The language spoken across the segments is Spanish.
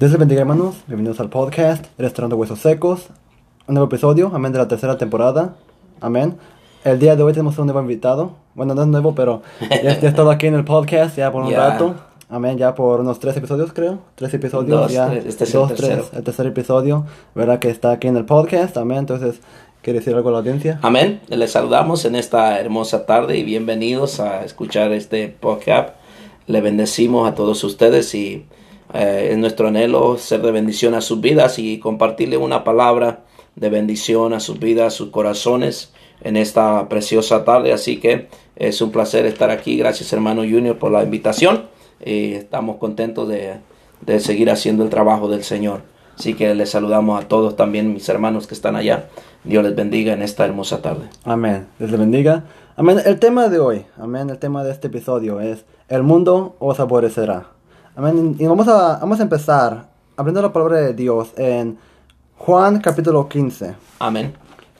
Dios les bendiga hermanos, bienvenidos al podcast Restaurando Huesos Secos, un nuevo episodio, amén, de la tercera temporada, amén. El día de hoy tenemos un nuevo invitado, bueno, no es nuevo, pero ya, ya he estado aquí en el podcast ya por un Ya. rato, amén, ya por unos tres episodios creo, tres episodios, Dos, ya, tres, este es el dos, tercero. tres, el tercer episodio, verdad que está aquí en el podcast, amén, entonces, ¿quiere decir algo a la audiencia? Amén. Les saludamos en esta hermosa tarde y bienvenidos a escuchar este podcast. Le bendecimos a todos ustedes y eh, es nuestro anhelo ser de bendición a sus vidas y compartirle una palabra de bendición a sus vidas, a sus corazones en esta preciosa tarde. Así que es un placer estar aquí. Gracias hermano Junior por la invitación y estamos contentos de, de seguir haciendo el trabajo del Señor. Así que les saludamos a todos también mis hermanos que están allá. Dios les bendiga en esta hermosa tarde. Amén. Dios les bendiga. Amén. El tema de hoy, amén. El tema de este episodio es El mundo os aborrecerá. Amén. Y vamos a, vamos a empezar abriendo la palabra de Dios en Juan capítulo 15. Amén.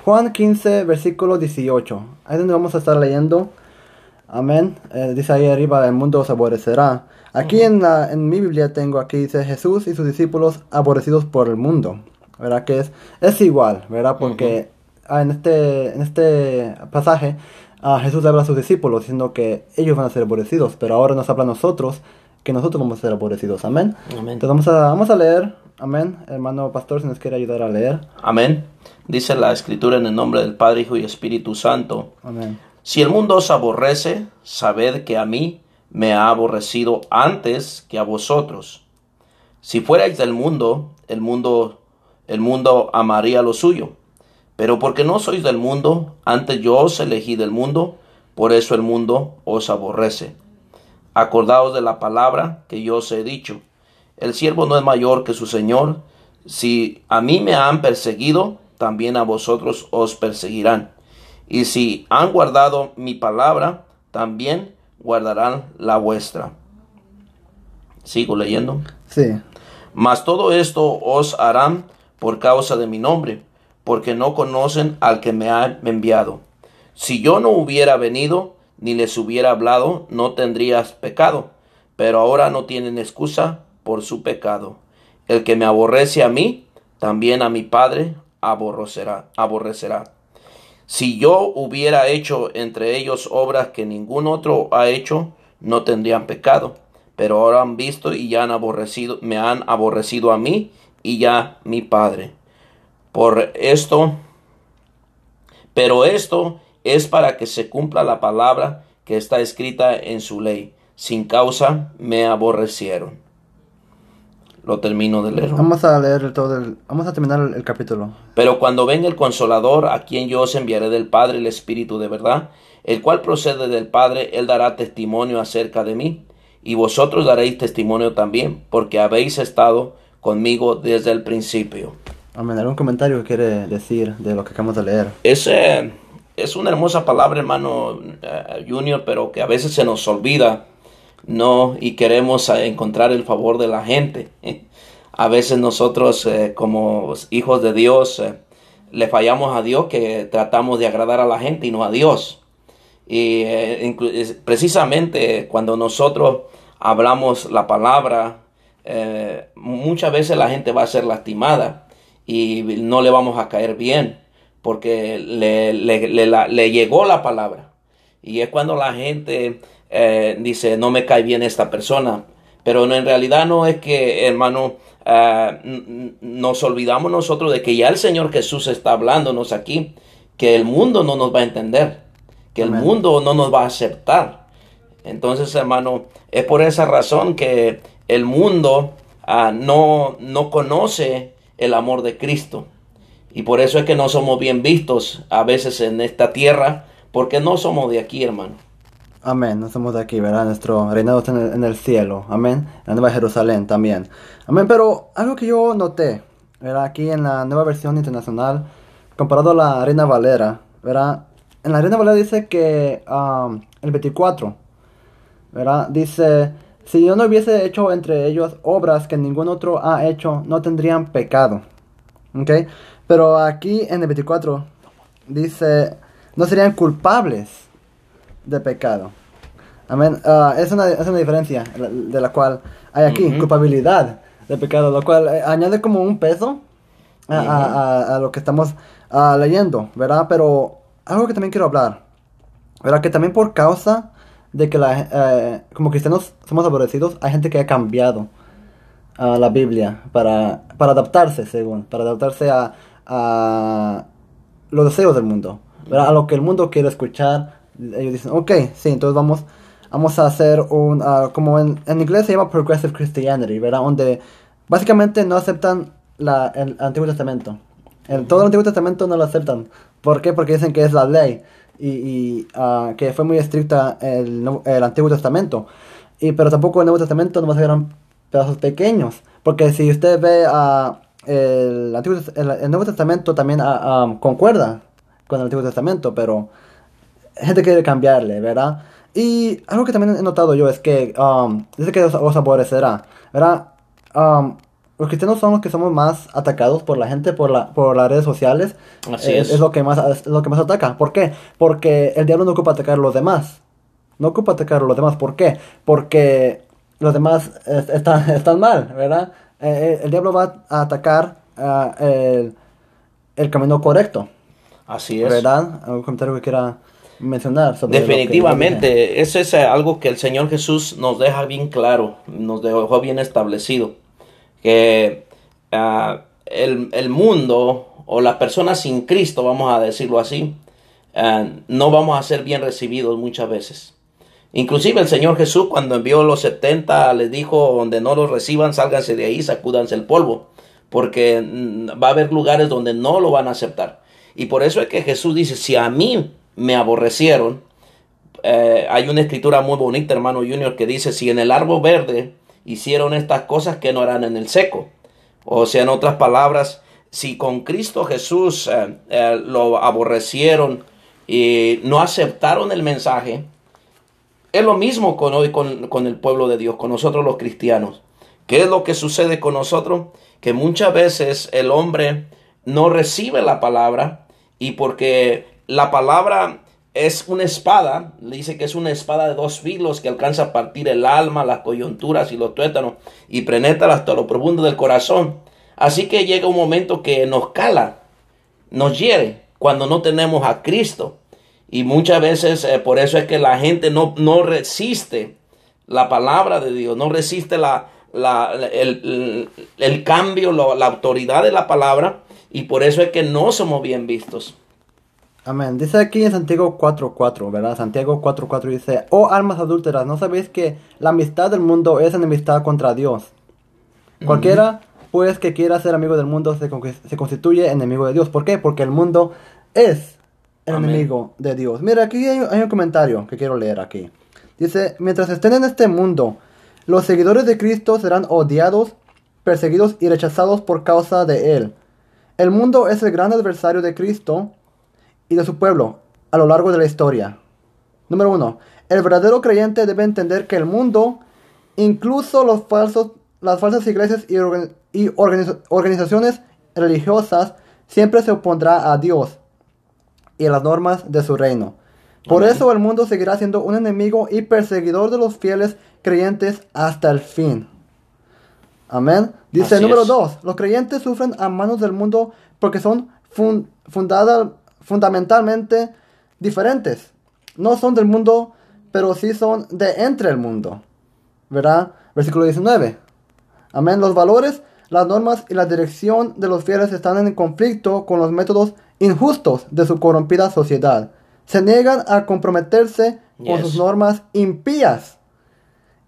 Juan 15, versículo 18. Ahí es donde vamos a estar leyendo. Amén. Eh, dice ahí arriba, el mundo os aborrecerá. Aquí en, la, en mi Biblia tengo, aquí dice Jesús y sus discípulos aborrecidos por el mundo. ¿Verdad? Que es, es igual, ¿verdad? Porque ah, en, este, en este pasaje ah, Jesús habla a sus discípulos diciendo que ellos van a ser aborrecidos. Pero ahora nos habla a nosotros que nosotros vamos a ser aborrecidos. Amén. Amén. Entonces vamos a, vamos a leer. Amén. Hermano pastor, si nos quiere ayudar a leer. Amén. Dice la escritura en el nombre del Padre, Hijo y Espíritu Santo. Amén. Si el mundo os aborrece, sabed que a mí me ha aborrecido antes que a vosotros. Si fuerais del mundo, el mundo, el mundo amaría lo suyo. Pero porque no sois del mundo, antes yo os elegí del mundo, por eso el mundo os aborrece. Acordaos de la palabra que yo os he dicho. El siervo no es mayor que su Señor. Si a mí me han perseguido, también a vosotros os perseguirán. Y si han guardado mi palabra, también guardarán la vuestra. Sigo leyendo. Sí. Mas todo esto os harán por causa de mi nombre, porque no conocen al que me ha enviado. Si yo no hubiera venido, ni les hubiera hablado, no tendrías pecado. Pero ahora no tienen excusa por su pecado. El que me aborrece a mí, también a mi Padre aborrecerá. aborrecerá. Si yo hubiera hecho entre ellos obras que ningún otro ha hecho, no tendrían pecado. Pero ahora han visto y ya han aborrecido, me han aborrecido a mí y ya mi Padre. Por esto, pero esto es para que se cumpla la palabra que está escrita en su ley. Sin causa me aborrecieron. Lo termino de leer. Vamos a leer todo el, vamos a terminar el, el capítulo. Pero cuando venga el consolador, a quien yo os enviaré del Padre el Espíritu de verdad, el cual procede del Padre, él dará testimonio acerca de mí, y vosotros daréis testimonio también, porque habéis estado conmigo desde el principio. Amén. ¿Algún comentario que quiere decir de lo que acabamos de leer? Es, eh, es una hermosa palabra, hermano eh, Junior, pero que a veces se nos olvida, ¿no? Y queremos eh, encontrar el favor de la gente. A veces nosotros, eh, como hijos de Dios, le fallamos a Dios que tratamos de agradar a la gente y no a Dios. Y precisamente cuando nosotros hablamos la palabra, muchas veces la gente va a ser lastimada y no le vamos a caer bien porque le, le- le- la- le llegó la palabra. Y es cuando la gente eh, dice, no me cae bien esta persona. Pero en realidad no es que, hermano, n- nos olvidamos nosotros de que ya el Señor Jesús está hablándonos aquí, que el mundo no nos va a entender, que el mundo no nos va a aceptar. Entonces, hermano, es por esa razón que el mundo ah, no, no conoce el amor de Cristo. Y por eso es que no somos bien vistos a veces en esta tierra, porque no somos de aquí, hermano. Amén. No somos de aquí, ¿verdad? Nuestro reinado está en el, en el cielo. Amén. La Nueva Jerusalén también. Amén. Pero algo que yo noté, ¿verdad? Aquí en la nueva versión internacional, comparado a la Reina Valera, ¿verdad? En la Reina Valera dice que um, el 24, ¿verdad? Dice, si yo no hubiese hecho entre ellos obras que ningún otro ha hecho, no tendrían pecado. ¿Ok? Pero aquí en el 24 dice, no serían culpables de pecado. Amén. Ah, es, una, es una diferencia de la cual hay aquí, Ujú. culpabilidad de pecado, lo cual eh, añade como un peso a, a- a- a lo que estamos ah, leyendo, ¿verdad? Pero algo que también quiero hablar, ¿verdad? Que también por causa de que la, eh, como cristianos somos aborrecidos, hay gente que ha cambiado a la Biblia para, para adaptarse, según, para adaptarse a, a los deseos del mundo, ¿verdad? A lo que el mundo quiere escuchar. Ellos dicen, ok, sí, entonces vamos, vamos a hacer un, ah, como en, en inglés se llama Progressive Christianity, ¿verdad? Donde básicamente no aceptan la, el Antiguo Testamento. El, todo el Antiguo Testamento no lo aceptan. ¿Por qué? Porque dicen que es la ley y, y, ah, que fue muy estricta el, el Antiguo Testamento. Y, pero tampoco el Nuevo Testamento nomás eran pedazos pequeños. Porque si usted ve ah, el, Antiguo, el, el Nuevo Testamento también ah, ah, concuerda con el Antiguo Testamento, pero gente quiere cambiarle, ¿verdad? Y algo que también he notado yo es que um, dice que os, os aborrecerá, ¿verdad? Um, los cristianos son los que somos más atacados por la gente, por, la, por las redes sociales. Así Eh, es. Es lo, que más, es lo que más ataca. ¿Por qué? Porque el diablo no ocupa atacar a los demás. No ocupa atacar a los demás. ¿Por qué? Porque los demás eh, están, están mal, ¿verdad? Eh, eh, el diablo va a atacar ah, el, el camino correcto. Así es. ¿Verdad? ¿Algún comentario que quiera mencionar sobre? Definitivamente, eso es eh, algo que el Señor Jesús nos deja bien claro, nos dejó bien establecido, que ah, el, el mundo o las personas sin Cristo, vamos a decirlo así, ah, no vamos a ser bien recibidos muchas veces. Inclusive el Señor Jesús cuando envió los 70 les dijo, donde no los reciban, sálganse de ahí, sacúdanse el polvo, porque mm, va a haber lugares donde no lo van a aceptar. Y por eso es que Jesús dice, si a mí me aborrecieron, eh, hay una escritura muy bonita, hermano Junior, que dice, si en el árbol verde hicieron estas cosas, que no harán en el seco? O sea, en otras palabras, si con Cristo Jesús eh, eh, lo aborrecieron y no aceptaron el mensaje, es lo mismo con hoy con, con el pueblo de Dios, con nosotros los cristianos. ¿Qué es lo que sucede con nosotros? Que muchas veces el hombre no recibe la palabra y porque la palabra es una espada, le dice que es una espada de dos filos que alcanza a partir el alma, las coyunturas y los tuétanos y penetra hasta lo profundo del corazón. Así que llega un momento que nos cala, nos hiere cuando no tenemos a Cristo. Y muchas veces eh, por eso es que la gente no, no resiste la palabra de Dios, no resiste la, la- el, el- cambio, la autoridad de la palabra. Y por eso es que no somos bien vistos. Amén. Dice aquí en Santiago 4.4, ¿verdad? Santiago 4.4 dice, oh almas adúlteras, ¿no sabéis que la amistad del mundo es enemistad contra Dios? Cualquiera, pues, que quiera ser amigo del mundo se, con- se constituye enemigo de Dios. ¿Por qué? Porque el mundo es el Amén. enemigo de Dios. Mira, aquí hay, hay un comentario que quiero leer aquí. Dice, mientras estén en este mundo, los seguidores de Cristo serán odiados, perseguidos y rechazados por causa de Él. El mundo es el gran adversario de Cristo y de su pueblo a lo largo de la historia. Número uno, el verdadero creyente debe entender que el mundo, incluso los falsos, las falsas iglesias y, organ- y organiza- organizaciones religiosas, siempre se opondrá a Dios y las normas de su reino. Por Amén. eso el mundo seguirá siendo un enemigo y perseguidor de los fieles creyentes hasta el fin. Amén. Dice Así número es. 2. Los creyentes sufren a manos del mundo porque son fun- fundamentalmente diferentes. No son del mundo, pero sí son de entre el mundo. ¿Verdad? Versículo 19. Amén. Los valores, las normas y la dirección de los fieles están en conflicto con los métodos injustos de su corrompida sociedad. Se niegan a comprometerse con sus normas impías.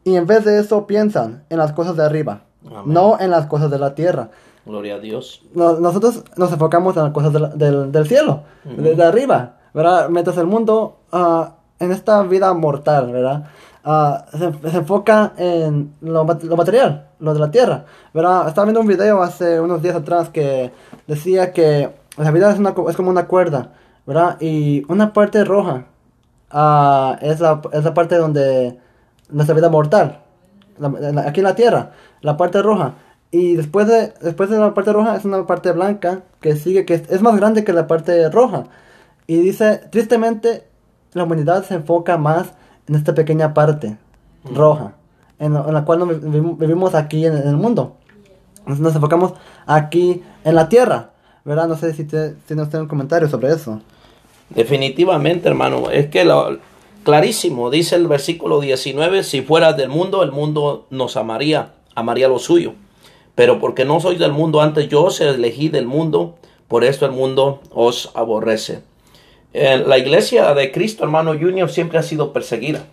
Y en vez de eso piensan en las cosas de arriba, Amén. no en las cosas de la tierra. Gloria a Dios. No- nosotros nos enfocamos en las cosas de la- del, del cielo, desde arriba, ¿verdad? Mientras el mundo, ah, en esta vida mortal, ¿verdad? Ah, se, se enfoca en lo, lo material, lo de la tierra, ¿verdad? Estaba viendo un video hace unos días atrás que decía que la vida es, una, es como una cuerda, ¿verdad? Y una parte roja ah, es, la, es la parte donde nuestra vida mortal, la- en la- aquí en la tierra, la parte roja. Y después de, después de la parte roja es una parte blanca que sigue, que es, es más grande que la parte roja. Y dice, tristemente, la humanidad se enfoca más en esta pequeña parte roja, en, la- en la cual nos vivi- vivimos aquí en, en el mundo. Nos enfocamos aquí en la tierra, ¿verdad? No sé si, te, si nos tienen comentarios sobre eso. Definitivamente, hermano, es que lo, clarísimo, dice el versículo 19, si fueras del mundo, el mundo nos amaría, amaría lo suyo. Pero porque no soy del mundo, antes yo os elegí del mundo, por esto el mundo os aborrece. Eh, la iglesia de Cristo, hermano Junior, siempre ha sido perseguida.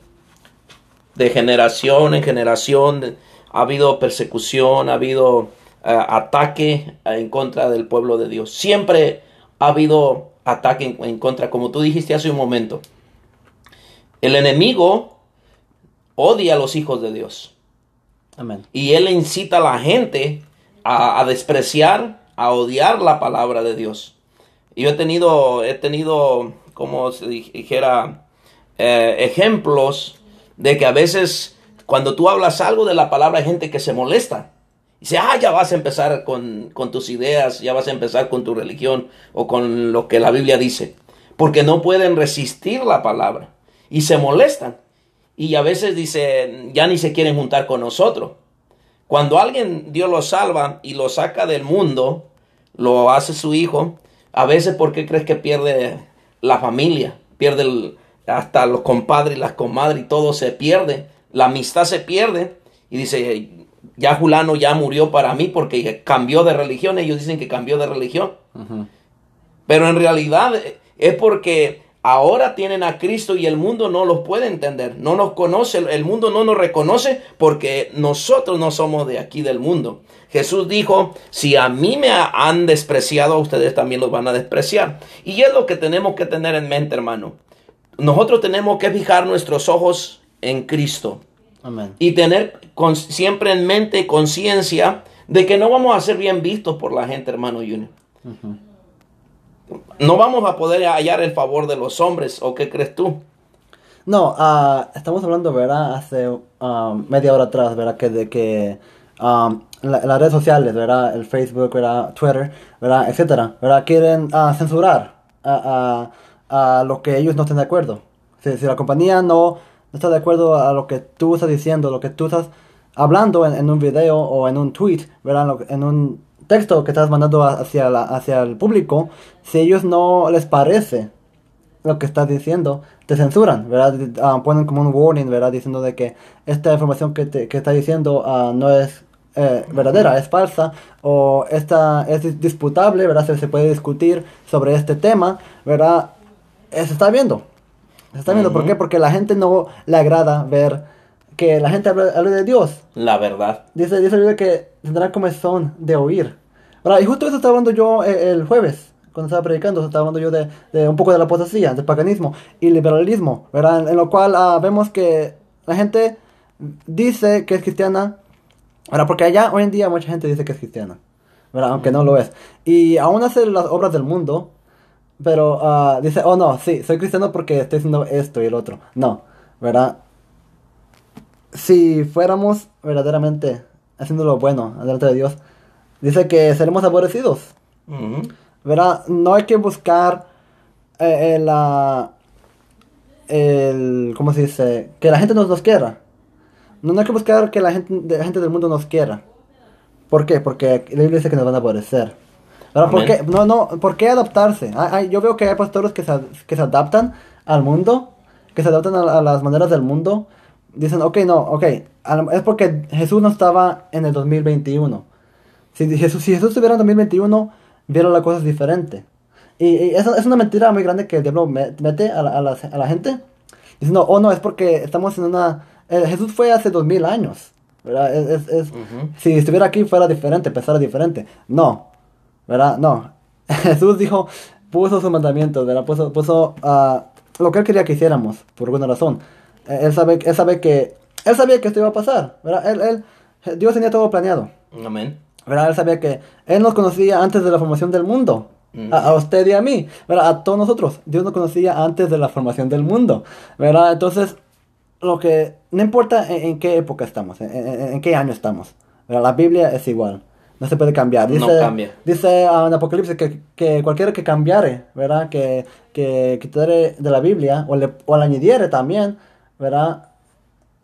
De generación en generación ha habido persecución, ha habido ataque en contra del pueblo de Dios. Siempre ha habido ataque en, en contra, como tú dijiste hace un momento. El enemigo odia a los hijos de Dios. Amén. Y él incita a la gente a, a despreciar, a odiar la palabra de Dios. Y Yo he tenido, he tenido, como se dijera, eh, ejemplos de que a veces cuando tú hablas algo de la palabra hay gente que se molesta. Dice, ah, ya vas a empezar con, con tus ideas, ya vas a empezar con tu religión o con lo que la Biblia dice. Porque no pueden resistir la palabra y se molestan. Y a veces dice, ya ni se quieren juntar con nosotros. Cuando alguien Dios lo salva y lo saca del mundo, lo hace su hijo, a veces ¿por qué crees que pierde la familia? Pierde hasta los compadres y las comadres y todo se pierde. La amistad se pierde y dice, ya Julano ya murió para mí porque cambió de religión. Ellos dicen que cambió de religión. Pero en realidad eh, es porque ahora tienen a Cristo y el mundo no los puede entender, no nos conoce, el mundo no nos reconoce porque nosotros no somos de aquí del mundo. Jesús dijo, si a mí me ha- han despreciado, a ustedes también los van a despreciar. Y es lo que tenemos que tener en mente, hermano. Nosotros tenemos que fijar nuestros ojos en Cristo Amén. y tener con- siempre en mente conciencia de que no vamos a ser bien vistos por la gente, hermano Junior. No vamos a poder hallar el favor de los hombres, ¿o qué crees tú? No, ah, estamos hablando, ¿verdad? Hace ah, media hora atrás, ¿verdad? Que de que ah, la- las redes sociales, ¿verdad? El Facebook, ¿verdad? Twitter, ¿verdad? Etcétera, ¿verdad? Quieren censurar a, a- a lo que ellos no estén de acuerdo. Si, si la compañía no, no está de acuerdo a lo que tú estás diciendo, lo que tú estás hablando en, un video o en un tweet, ¿verdad? En un texto que estás mandando hacia, hacia el público, si ellos no les parece lo que estás diciendo, te censuran, ¿verdad? Ah, ponen como un warning, ¿verdad? Diciendo de que esta información que, te, que está diciendo ah, no es eh, verdadera, es falsa, o esta es dis- disputable, ¿verdad? Se, se puede discutir sobre este tema, ¿verdad? Se está viendo. Se está viendo, ¿por qué? Porque la gente no le agrada ver que la gente hable, hable de Dios. La verdad. Dice, dice la que tendrá comezón de oír. ¿Verdad? Y justo eso estaba hablando yo eh, el jueves, cuando estaba predicando, estaba hablando yo de, de un poco de la apostasía, del paganismo y liberalismo, ¿verdad? En, en lo cual ah, vemos que la gente dice que es cristiana, ¿verdad? Porque allá hoy en día mucha gente dice que es cristiana, ¿verdad? Aunque no lo es. Y aún hace las obras del mundo, pero ah, dice, oh no, sí, soy cristiano porque estoy haciendo esto y el otro. No, ¿verdad? si fuéramos verdaderamente haciendo lo bueno delante de Dios, dice que seremos aborrecidos. Ujú. ¿Verdad? No hay que buscar eh, eh, la. El, ¿Cómo se dice? Que la gente nos, nos quiera. No, no hay que buscar que la gente, la gente del mundo nos quiera. ¿Por qué? Porque la Biblia dice que nos van a aborrecer. ¿Verdad? ¿Por qué? No, no, ¿por qué adaptarse? Hay- hay- yo veo que hay pastores que se, que se adaptan al mundo, que se adaptan a, a las maneras del mundo. Dicen, ok, no, ok, es porque Jesús no estaba en el 2021. Si Jesús, si Jesús estuviera en 2021, viera las cosas diferente. Y, y eso es una mentira muy grande que el diablo me- mete a la, a la- a la gente. Diciendo, oh no, es porque estamos en una... eh, Jesús fue hace 2000 años. ¿verdad? Es, es-. Si estuviera aquí fuera diferente, pensara diferente. No, ¿verdad? No. Jesús dijo, puso sus mandamientos, ¿verdad? Puso, puso ah, lo que él quería que hiciéramos, por alguna razón. Eh, Él, sabe, él sabe que... Él sabía que esto iba a pasar, ¿verdad? Él, él, Dios tenía todo planeado. Amén. ¿verdad? Él sabía que Él nos conocía antes de la formación del mundo. Mm. A, a usted y a mí, ¿verdad? A todos nosotros. Dios nos conocía antes de la formación del mundo, ¿verdad? Entonces, lo que... No importa en, en qué época estamos, en, en- en qué año estamos, ¿verdad? La Biblia es igual. No se puede cambiar. No Dice, cambia. Dice ah, en Apocalipsis que, que cualquiera que cambiare, ¿verdad? Que, que quitare de la Biblia o le, o le añadiere también, ¿verdad?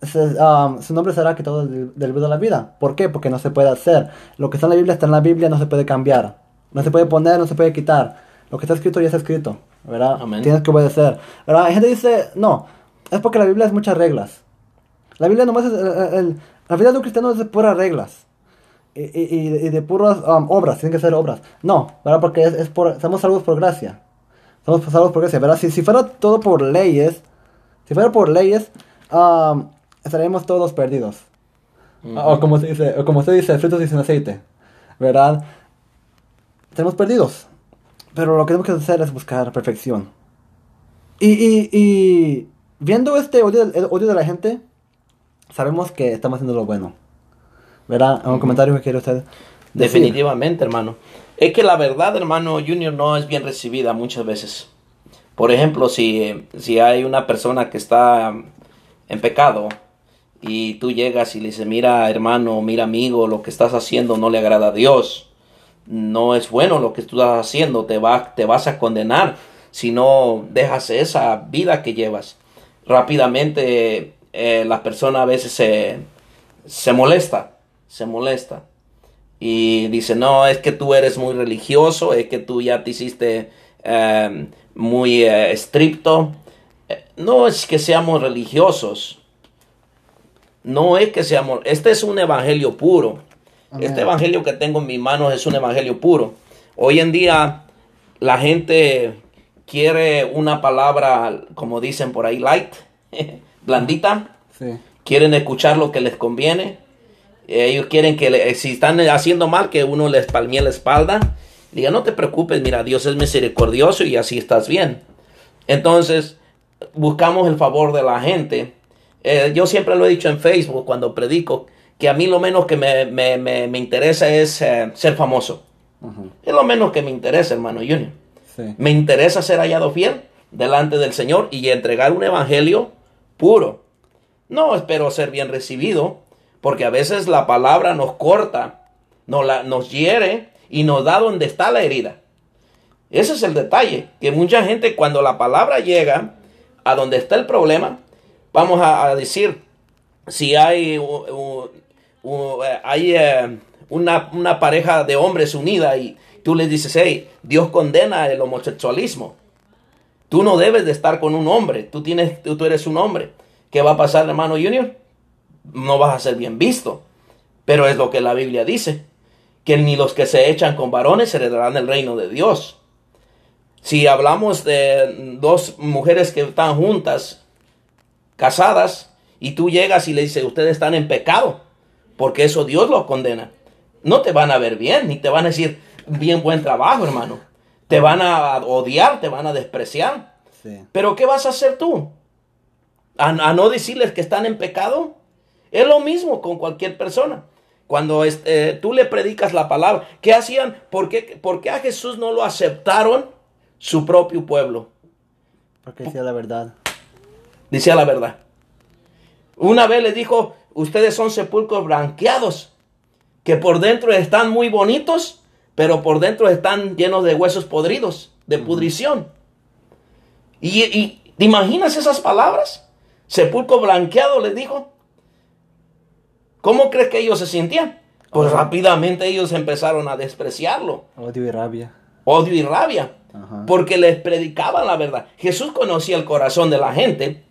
se- um, su nombre será quitado del, del libro de la vida. ¿Por qué? Porque no se puede hacer. Lo que está en la Biblia está en la Biblia, no se puede cambiar. No se puede poner, no se puede quitar. Lo que está escrito ya está escrito, ¿verdad? Amén. Tienes que obedecer. ¿verdad? Hay gente dice, no, es porque la Biblia es muchas reglas. La Biblia nomás es, el- el- la vida de un cristiano es de puras reglas. Y, y- y- y de puras um, obras, tienen que ser obras. No, ¿verdad? Porque es, es por, estamos salvos por gracia. Estamos salvos por gracia, ¿verdad? Si, si fuera todo por leyes, si fuera por leyes, um, estaríamos todos perdidos. O- O como se dice, o como se dice, frutos y sin aceite, ¿verdad? Estamos perdidos. Pero lo que tenemos que hacer es buscar perfección. Y, y, y viendo este odio, el odio de la gente, sabemos que estamos haciendo lo bueno. ¿Verdad? ¿Un comentario que quiere usted? decir? Definitivamente, hermano. Es que la verdad, hermano Junior, no es bien recibida muchas veces. Por ejemplo, si, si hay una persona que está en pecado y tú llegas y le dices, mira hermano, mira amigo, lo que estás haciendo no le agrada a Dios. No es bueno lo que tú estás haciendo, te, va, te vas a condenar si no dejas esa vida que llevas. Rápidamente eh, la persona a veces se, se molesta, se molesta y dice, no, es que tú eres muy religioso, es que tú ya te hiciste eh, muy eh, estricto. Eh, No es que seamos religiosos, no es que seamos, este es un evangelio puro. Amén. Este evangelio que tengo en mis manos es un evangelio puro. Hoy en día la gente quiere una palabra, como dicen por ahí, light, blandita Sí. quieren escuchar lo que les conviene. Ellos quieren que le- si están haciendo mal, que uno les palmee la espalda. Diga, no te preocupes, mira, Dios es misericordioso y así estás bien. Entonces, buscamos el favor de la gente. Eh, yo siempre lo he dicho en Facebook cuando predico, que a mí lo menos que me, me- me- me interesa es eh, ser famoso. Es lo menos que me interesa, hermano Junior. Sí. Me interesa ser hallado fiel delante del Señor y entregar un evangelio puro. No espero ser bien recibido, porque a veces la palabra nos corta, nos, la, nos hiere y nos da donde está la herida. Ese es el detalle, que mucha gente cuando la palabra llega a donde está el problema, vamos a, decir, si hay, eh, hay eh, una, una pareja de hombres unida y tú les dices, hey, Dios condena el homosexualismo. Tú no debes de estar con un hombre, tú, tienes, tú, tú eres un hombre. ¿Qué va a pasar, hermano Junior? No vas a ser bien visto. Pero es lo que la Biblia dice, que ni los que se echan con varones heredarán el reino de Dios. Si hablamos de dos mujeres que están juntas, casadas, y tú llegas y le dices, ustedes están en pecado, porque eso Dios los condena. No te van a ver bien, ni te van a decir, bien buen trabajo, hermano. Te van a odiar, te van a despreciar. Sí. Pero ¿qué vas a hacer tú? ¿A, a no decirles que están en pecado? Es lo mismo con cualquier persona. Cuando este, tú le predicas la palabra, ¿qué hacían? ¿Por qué, por qué a Jesús no lo aceptaron su propio pueblo? Porque decía la verdad. Decía la verdad. Una vez le dijo, ustedes son sepulcros blanqueados, que por dentro están muy bonitos, pero por dentro están llenos de huesos podridos, de pudrición. ¿Y, y te imaginas esas palabras? Sepulcro blanqueado, les dijo. ¿Cómo crees que ellos se sentían? Pues Ajá. rápidamente ellos empezaron a despreciarlo Odio y rabia. odio y rabia, Ajá. porque les predicaban la verdad. Jesús conocía el corazón de la gente.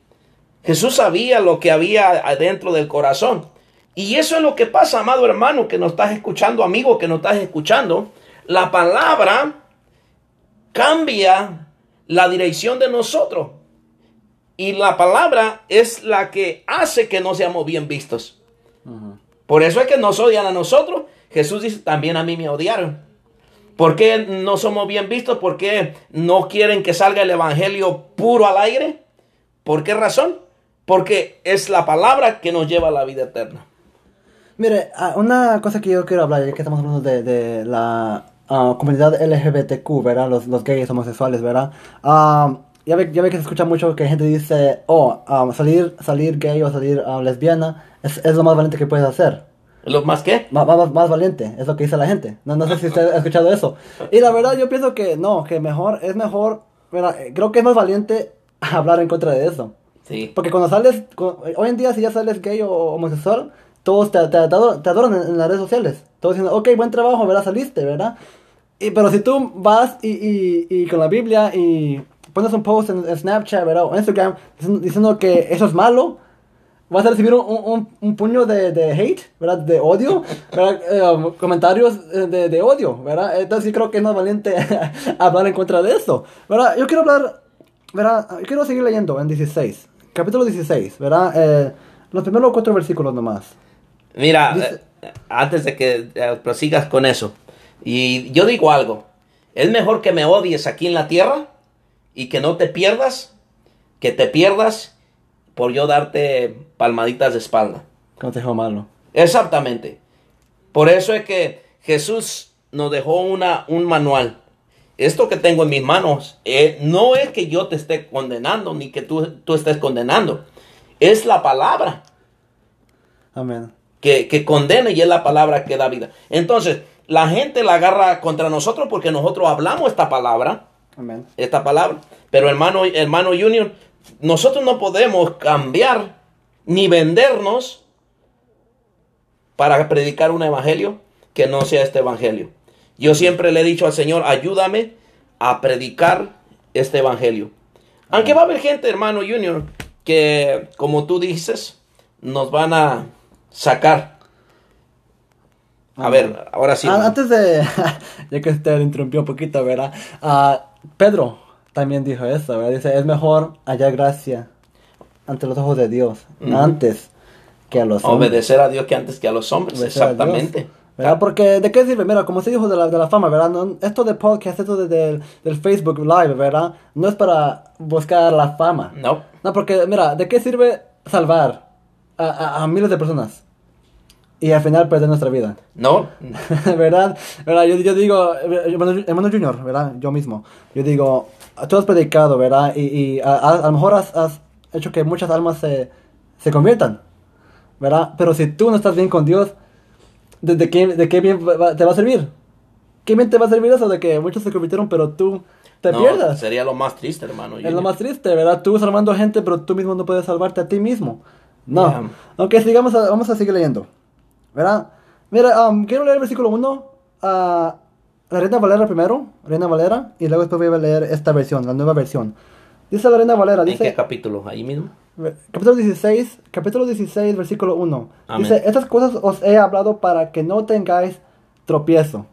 Jesús sabía lo que había adentro del corazón. Y eso es lo que pasa, amado hermano, que nos estás escuchando, amigo, que nos estás escuchando. La palabra cambia la dirección de nosotros. Y la palabra es la que hace que no seamos bien vistos. Por eso es que nos odian a nosotros. Jesús dice, también a mí me odiaron. ¿Por qué no somos bien vistos? ¿Por qué no quieren que salga el Evangelio puro al aire? ¿Por qué razón? Porque es la palabra que nos lleva a la vida eterna. Mire, ah, una cosa que yo quiero hablar, ya que estamos hablando de, de la ah, comunidad LGBTQ, ¿verdad? Los, los gays homosexuales, ¿verdad? Ah, ya, ve, ya ve que se escucha mucho que gente dice, oh, ah, salir, salir gay o salir ah, lesbiana es, es lo más valiente que puedes hacer. ¿Lo más qué? Más, más, más valiente, es lo que dice la gente. No, no sé si usted ha escuchado eso. Y la verdad yo pienso que no, que mejor, es mejor, mira, eh, creo que es más valiente hablar en contra de eso. Sí. Porque cuando sales, hoy en día si ya sales gay o homosexual, todos te, te, te adoran, te adoran en, en las redes sociales. Todos diciendo, ok, buen trabajo, ¿verdad? Saliste, ¿verdad? Y, pero si tú vas y, y, y con la Biblia y pones un post en, en Snapchat, ¿verdad? O Instagram diciendo, que eso es malo, vas a recibir un, un, un puño de, de hate, ¿verdad? De odio, ¿verdad? Eh, comentarios eh, de, de odio, ¿verdad? Entonces sí creo que es más valiente hablar en contra de eso, ¿verdad? Yo quiero hablar, ¿verdad? Yo quiero seguir leyendo en 16, capítulo 16, ¿verdad? Eh, los primeros cuatro versículos nomás. Mira, Dice- eh, antes de que eh, prosigas con eso, y yo digo algo, es mejor que me odies aquí en la tierra y que no te pierdas, que te pierdas por yo darte palmaditas de espalda. Consejo malo. Exactamente. Por eso es que Jesús nos dejó una, un manual. Esto que tengo en mis manos eh, no es que yo te esté condenando ni que tú, tú estés condenando. Es la palabra Amén. que, que condena y es la palabra que da vida. Entonces, la gente la agarra contra nosotros porque nosotros hablamos esta palabra, Amén. esta palabra. Pero hermano, hermano Junior, nosotros no podemos cambiar ni vendernos para predicar un evangelio que no sea este evangelio. Yo siempre le he dicho al Señor, ayúdame a predicar este evangelio. Aunque va a haber gente, hermano Junior, que como tú dices, nos van a sacar. A ver, ahora sí. Ah, antes de, ya que usted interrumpió un poquito, ¿verdad? Ah, Pedro también dijo eso, ¿verdad? Dice, es mejor hallar gracia ante los ojos de Dios, antes que a los hombres. Obedecer a Dios que antes que a los hombres. Obedecer Exactamente. ¿Verdad? Porque, ¿de qué sirve? Mira, como se dijo de la, de la fama, ¿verdad? No- esto de podcast, esto de- del- del Facebook Live, ¿verdad? No es para buscar la fama. No. No, porque, mira, ¿de qué sirve salvar a, a- a miles de personas? Y al final perder nuestra vida. No. ¿Verdad? ¿Verdad? Yo, yo digo, hermano, hermano Junior, ¿verdad? Yo mismo. Yo digo, tú has predicado, ¿verdad? Y, y a, a- a lo mejor has, has hecho que muchas almas se, se conviertan, ¿verdad? Pero si tú no estás bien con Dios, ¿de, de qué, de qué bien te va a servir? ¿Qué bien te va a servir eso de que muchos se convirtieron, pero tú te No, pierdas? Sería lo más triste, hermano. Es lo más triste, ¿verdad? Tú salvando gente, pero tú mismo no puedes salvarte a ti mismo. No. Ya. Ok, sigamos, a- vamos a seguir leyendo. ¿Verdad? Mira, um, quiero leer el versículo 1. la Reina Valera primero, Reina Valera, y luego después voy a leer esta versión, la nueva versión. Dice la Reina Valera, ¿En dice... qué capítulo? Ahí mismo. Capítulo 16, capítulo 16, versículo 1. Amén. Dice, estas cosas os he hablado para que no tengáis tropiezo.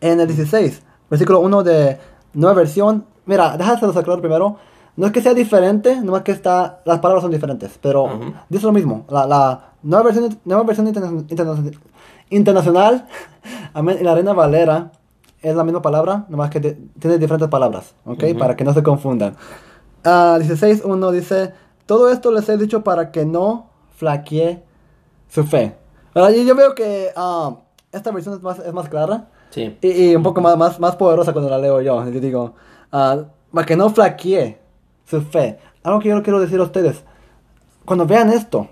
En el 16, versículo 1 de nueva versión, mira, déjaselos aclarar primero. No es que sea diferente, nomás que está, las palabras son diferentes, pero Ujú. dice lo mismo. La, la nueva versión, nueva versión interna- interna- internacional, y la Reina Valera es la misma palabra, nomás que de- tiene diferentes palabras, ¿ok? Ujú. Para que no se confundan. Ah, 16.1 dice, todo esto les he dicho para que no flaquee su fe. Y yo veo que ah, esta versión es más, es más clara Sí. y, y un poco más, más, más poderosa cuando la leo yo. Yo digo, ah, para que no flaquee su fe. Algo que yo quiero decir a ustedes, cuando vean esto,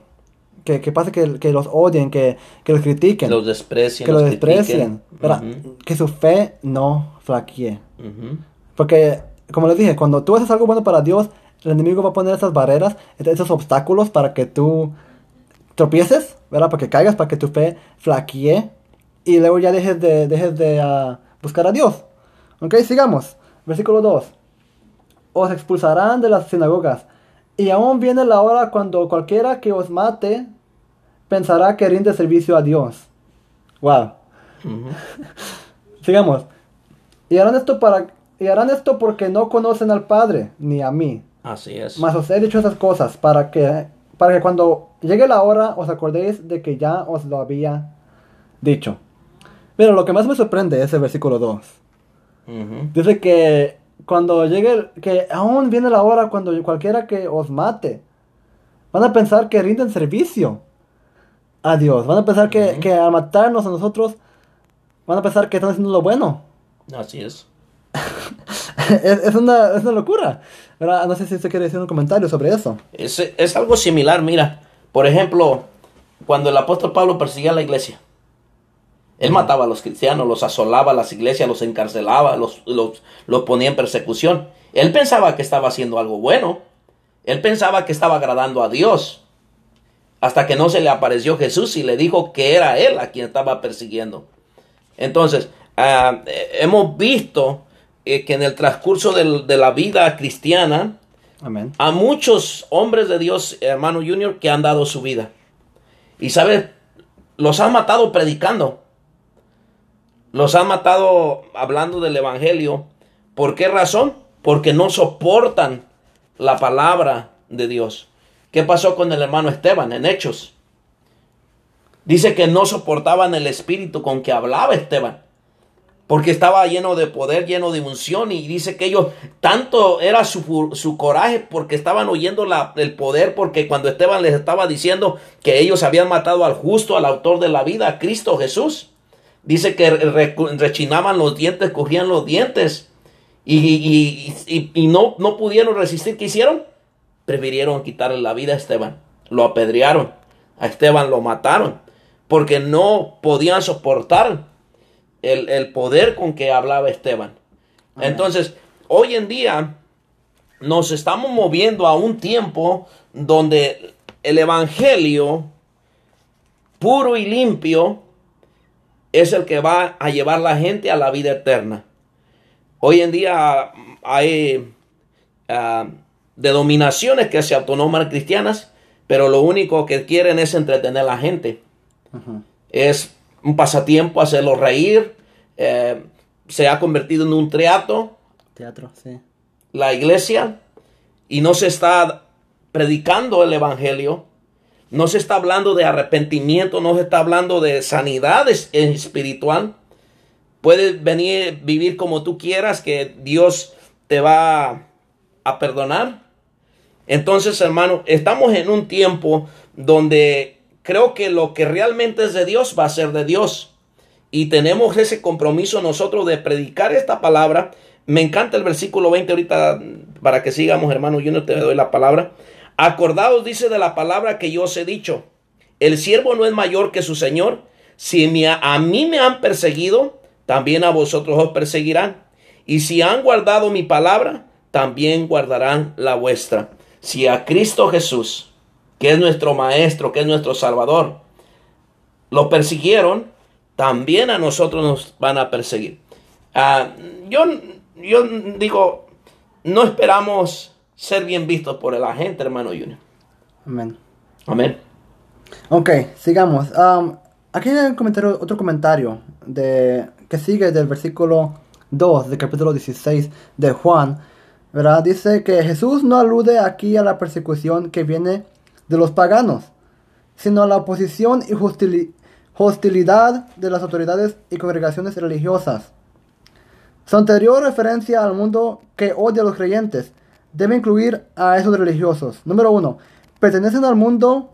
que, que pase que, que los odien, que, que los critiquen, Los desprecian. que los critiquen. desprecien, ¿verdad? Ujú, que su fe no flaquee. ujú. Porque, como les dije, cuando tú haces algo bueno para Dios, el enemigo va a poner esas barreras, esos obstáculos para que tú tropieces, ¿verdad? Para que caigas, para que tu fe flaquee y luego ya dejes de, dejes de ah, buscar a Dios. Ok, sigamos. Versículo 2. Os expulsarán de las sinagogas y aún viene la hora cuando cualquiera que os mate pensará que rinde servicio a Dios. Wow. Sigamos. Y harán esto para y harán esto porque no conocen al Padre ni a mí. Así es. Mas os he dicho esas cosas para que para que cuando llegue la hora os acordéis de que ya os lo había dicho. Pero lo que más me sorprende es el versículo 2. Ujú. Dice que cuando llegue que aún viene la hora cuando cualquiera que os mate van a pensar que rinden servicio a Dios. Van a pensar que, Ujú. que al matarnos a nosotros van a pensar que están haciendo lo bueno. Así es. es, es una, es una locura. ¿verdad? No sé si usted quiere decir un comentario sobre eso. Es, es algo similar, mira. Por ejemplo, cuando el apóstol Pablo perseguía a la iglesia. Él mataba a los cristianos, los asolaba a las iglesias, los encarcelaba, los, los, los ponía en persecución. Él pensaba que estaba haciendo algo bueno. Él pensaba que estaba agradando a Dios. Hasta que no se le apareció Jesús y le dijo que era él a quien estaba persiguiendo. Entonces, ah, eh, hemos visto eh, que en el transcurso de la vida cristiana, Amén. a muchos hombres de Dios, hermano Junior, que han dado su vida. Y sabes, los han matado predicando. Los han matado hablando del Evangelio. ¿Por qué razón? Porque no soportan la palabra de Dios. ¿Qué pasó con el hermano Esteban en Hechos? Dice que no soportaban el espíritu con que hablaba Esteban. Porque estaba lleno de poder, lleno de unción. Y dice que ellos, tanto era su, su coraje porque estaban oyendo el poder. Porque cuando Esteban les estaba diciendo que ellos habían matado al justo, al autor de la vida, a Cristo Jesús. Dice que rechinaban los dientes, cogían los dientes. Y, y, y, no, no pudieron resistir. ¿Qué hicieron? Prefirieron quitarle la vida a Esteban. Lo apedrearon. A Esteban lo mataron. Porque no podían soportar el, poder con que hablaba Esteban. Entonces, hoy en día nos estamos moviendo a un tiempo donde el Evangelio puro y limpio es el que va a llevar la gente a la vida eterna. Hoy en día hay uh, denominaciones que se autonoman cristianas, pero lo único que quieren es entretener a la gente. Es un pasatiempo, hacerlo reír. Eh, se ha convertido en un teatro. Teatro, sí. La iglesia. Y no se está predicando el evangelio. No se está hablando de arrepentimiento, no se está hablando de sanidad espiritual. Puedes venir, vivir como tú quieras, que Dios te va a perdonar. Entonces, hermano, estamos en un tiempo donde creo que lo que realmente es de Dios va a ser de Dios. Y tenemos ese compromiso nosotros de predicar esta palabra. Me encanta el versículo 20 ahorita para que sigamos, hermano. Yo no te doy la palabra. Acordaos, dice de la palabra que yo os he dicho. El siervo no es mayor que su Señor. Si a mí me han perseguido, también a vosotros os perseguirán. Y si han guardado mi palabra, también guardarán la vuestra. Si a Cristo Jesús que es nuestro Maestro, que es nuestro Salvador, lo persiguieron, también a nosotros nos van a perseguir. Ah, yo, yo digo, no esperamos ser bien vistos por la gente, hermano Junior. Amén. Amén. Ok, sigamos. Um, aquí hay un comentario, otro comentario de, que sigue del versículo 2 del capítulo 16 de Juan. ¿verdad? Dice que Jesús no alude aquí a la persecución que viene de los paganos, sino a la oposición y hostilidad de las autoridades y congregaciones religiosas. Su anterior referencia al mundo que odia a los creyentes debe incluir a esos religiosos. Número uno, pertenecen al mundo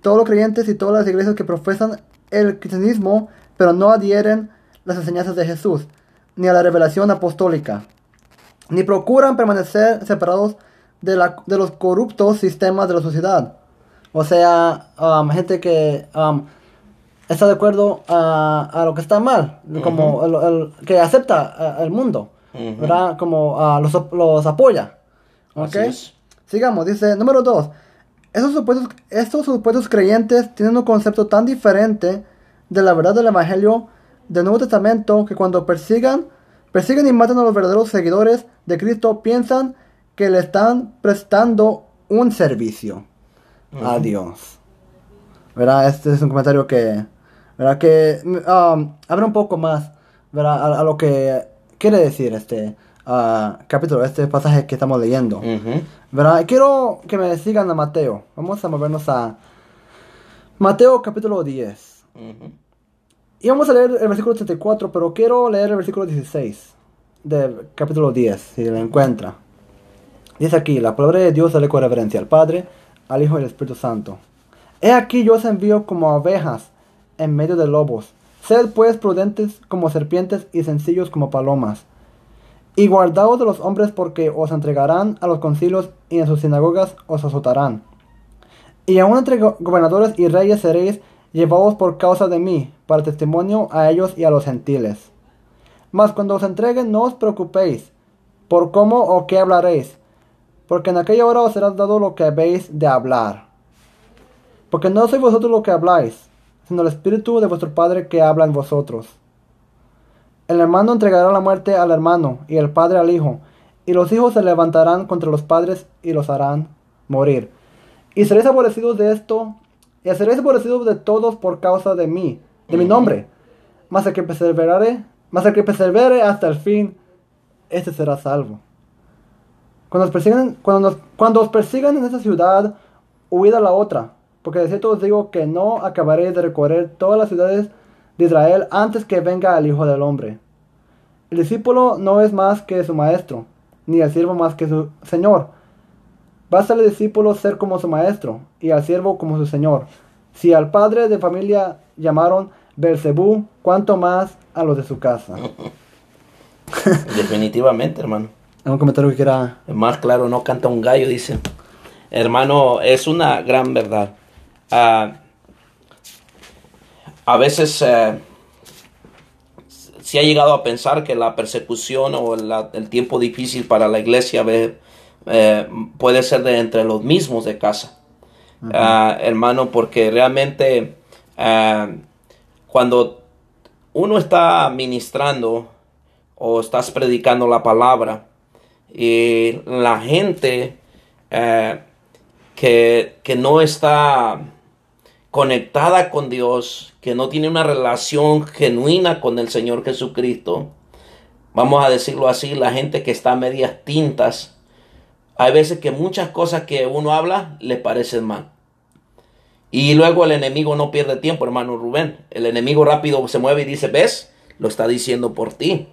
todos los creyentes y todas las iglesias que profesan el cristianismo, pero no adhieren las enseñanzas de Jesús, ni a la revelación apostólica, ni procuran permanecer separados de, la, de los corruptos sistemas de la sociedad. O sea, um, gente que um, está de acuerdo a, lo que está mal, como el, que acepta uh, el mundo, ¿verdad? Como uh, los, los, apoya. ¿Ok? Sigamos, dice, número dos. Estos supuestos, estos supuestos creyentes tienen un concepto tan diferente de la verdad del Evangelio del Nuevo Testamento que cuando persigan, persiguen y matan a los verdaderos seguidores de Cristo, piensan que le están prestando un servicio a Dios. ¿Verdad? Este es un comentario que, ¿verdad? Que um, abre un poco más, ¿verdad? A, lo que quiere decir este uh, capítulo, este pasaje que estamos leyendo. ¿Verdad? Quiero que me sigan a Mateo. Vamos a movernos a Mateo capítulo 10. Y vamos a leer el versículo 34, pero quiero leer el versículo 16 del capítulo 10, si lo encuentra. Dice aquí, la palabra de Dios sale con reverencia al Padre, al Hijo y al Espíritu Santo. He aquí yo os envío como abejas en medio de lobos. Sed pues prudentes como serpientes y sencillos como palomas. Y guardaos de los hombres porque os entregarán a los concilios y en sus sinagogas os azotarán. Y aun entre gobernadores y reyes seréis llevados por causa de mí, para testimonio a ellos y a los gentiles. Mas cuando os entreguen no os preocupéis por cómo o qué hablaréis porque en aquella hora os será dado lo que habéis de hablar. Porque no sois vosotros lo que habláis, sino el Espíritu de vuestro Padre que habla en vosotros. El hermano entregará la muerte al hermano, y el padre al hijo, y los hijos se levantarán contra los padres y los harán morir. Y seréis aborrecidos de esto, y seréis aborrecidos de todos por causa de mí, de mi nombre. Mas el que perseverare, mas el que persevere hasta el fin, este será salvo. Cuando os persigan, cuando, cuando os persigan en esta ciudad, huid a la otra, porque de cierto os digo que no acabaréis de recorrer todas las ciudades de Israel antes que venga el Hijo del Hombre. El discípulo no es más que su maestro, ni el siervo más que su señor. Basta al discípulo ser como su maestro, y al siervo como su señor. Si al padre de familia llamaron Belcebú, cuanto más a los de su casa. Definitivamente, hermano. ¿Algún comentario que quiera? Más claro, no canta un gallo, dice. Hermano, es una gran verdad. Ah, a veces eh, se ha llegado a pensar que la persecución o el tiempo difícil para la iglesia eh, puede ser de entre los mismos de casa. Ah, hermano, porque realmente ah, cuando uno está ministrando o estás predicando la palabra y la gente eh, que, que no está conectada con Dios, que no tiene una relación genuina con el Señor Jesucristo, vamos a decirlo así, la gente que está a medias tintas, hay veces que muchas cosas que uno habla le parecen mal. Y luego el enemigo no pierde tiempo, hermano Rubén. El enemigo rápido se mueve y dice, ves, lo está diciendo por ti.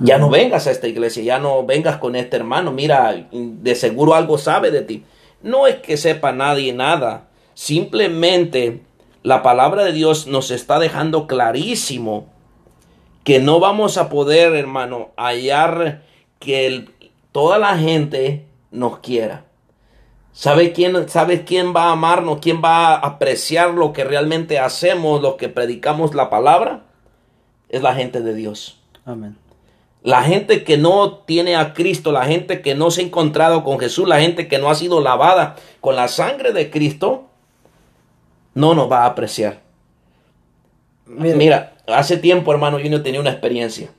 Ya no vengas a esta iglesia, ya no vengas con este hermano. Mira, de seguro algo sabe de ti. No es que sepa nadie nada, simplemente la palabra de Dios nos está dejando clarísimo que no vamos a poder, hermano, hallar que toda la gente nos quiera. ¿Sabe quién, ¿Sabe quién va a amarnos? ¿Quién va a apreciar lo que realmente hacemos, lo que predicamos la palabra? Es la gente de Dios. Amén. La gente que no tiene a Cristo, la gente que no se ha encontrado con Jesús, la gente que no ha sido lavada con la sangre de Cristo, no nos va a apreciar. Mira, hace tiempo, hermano Junior, tenía una experiencia.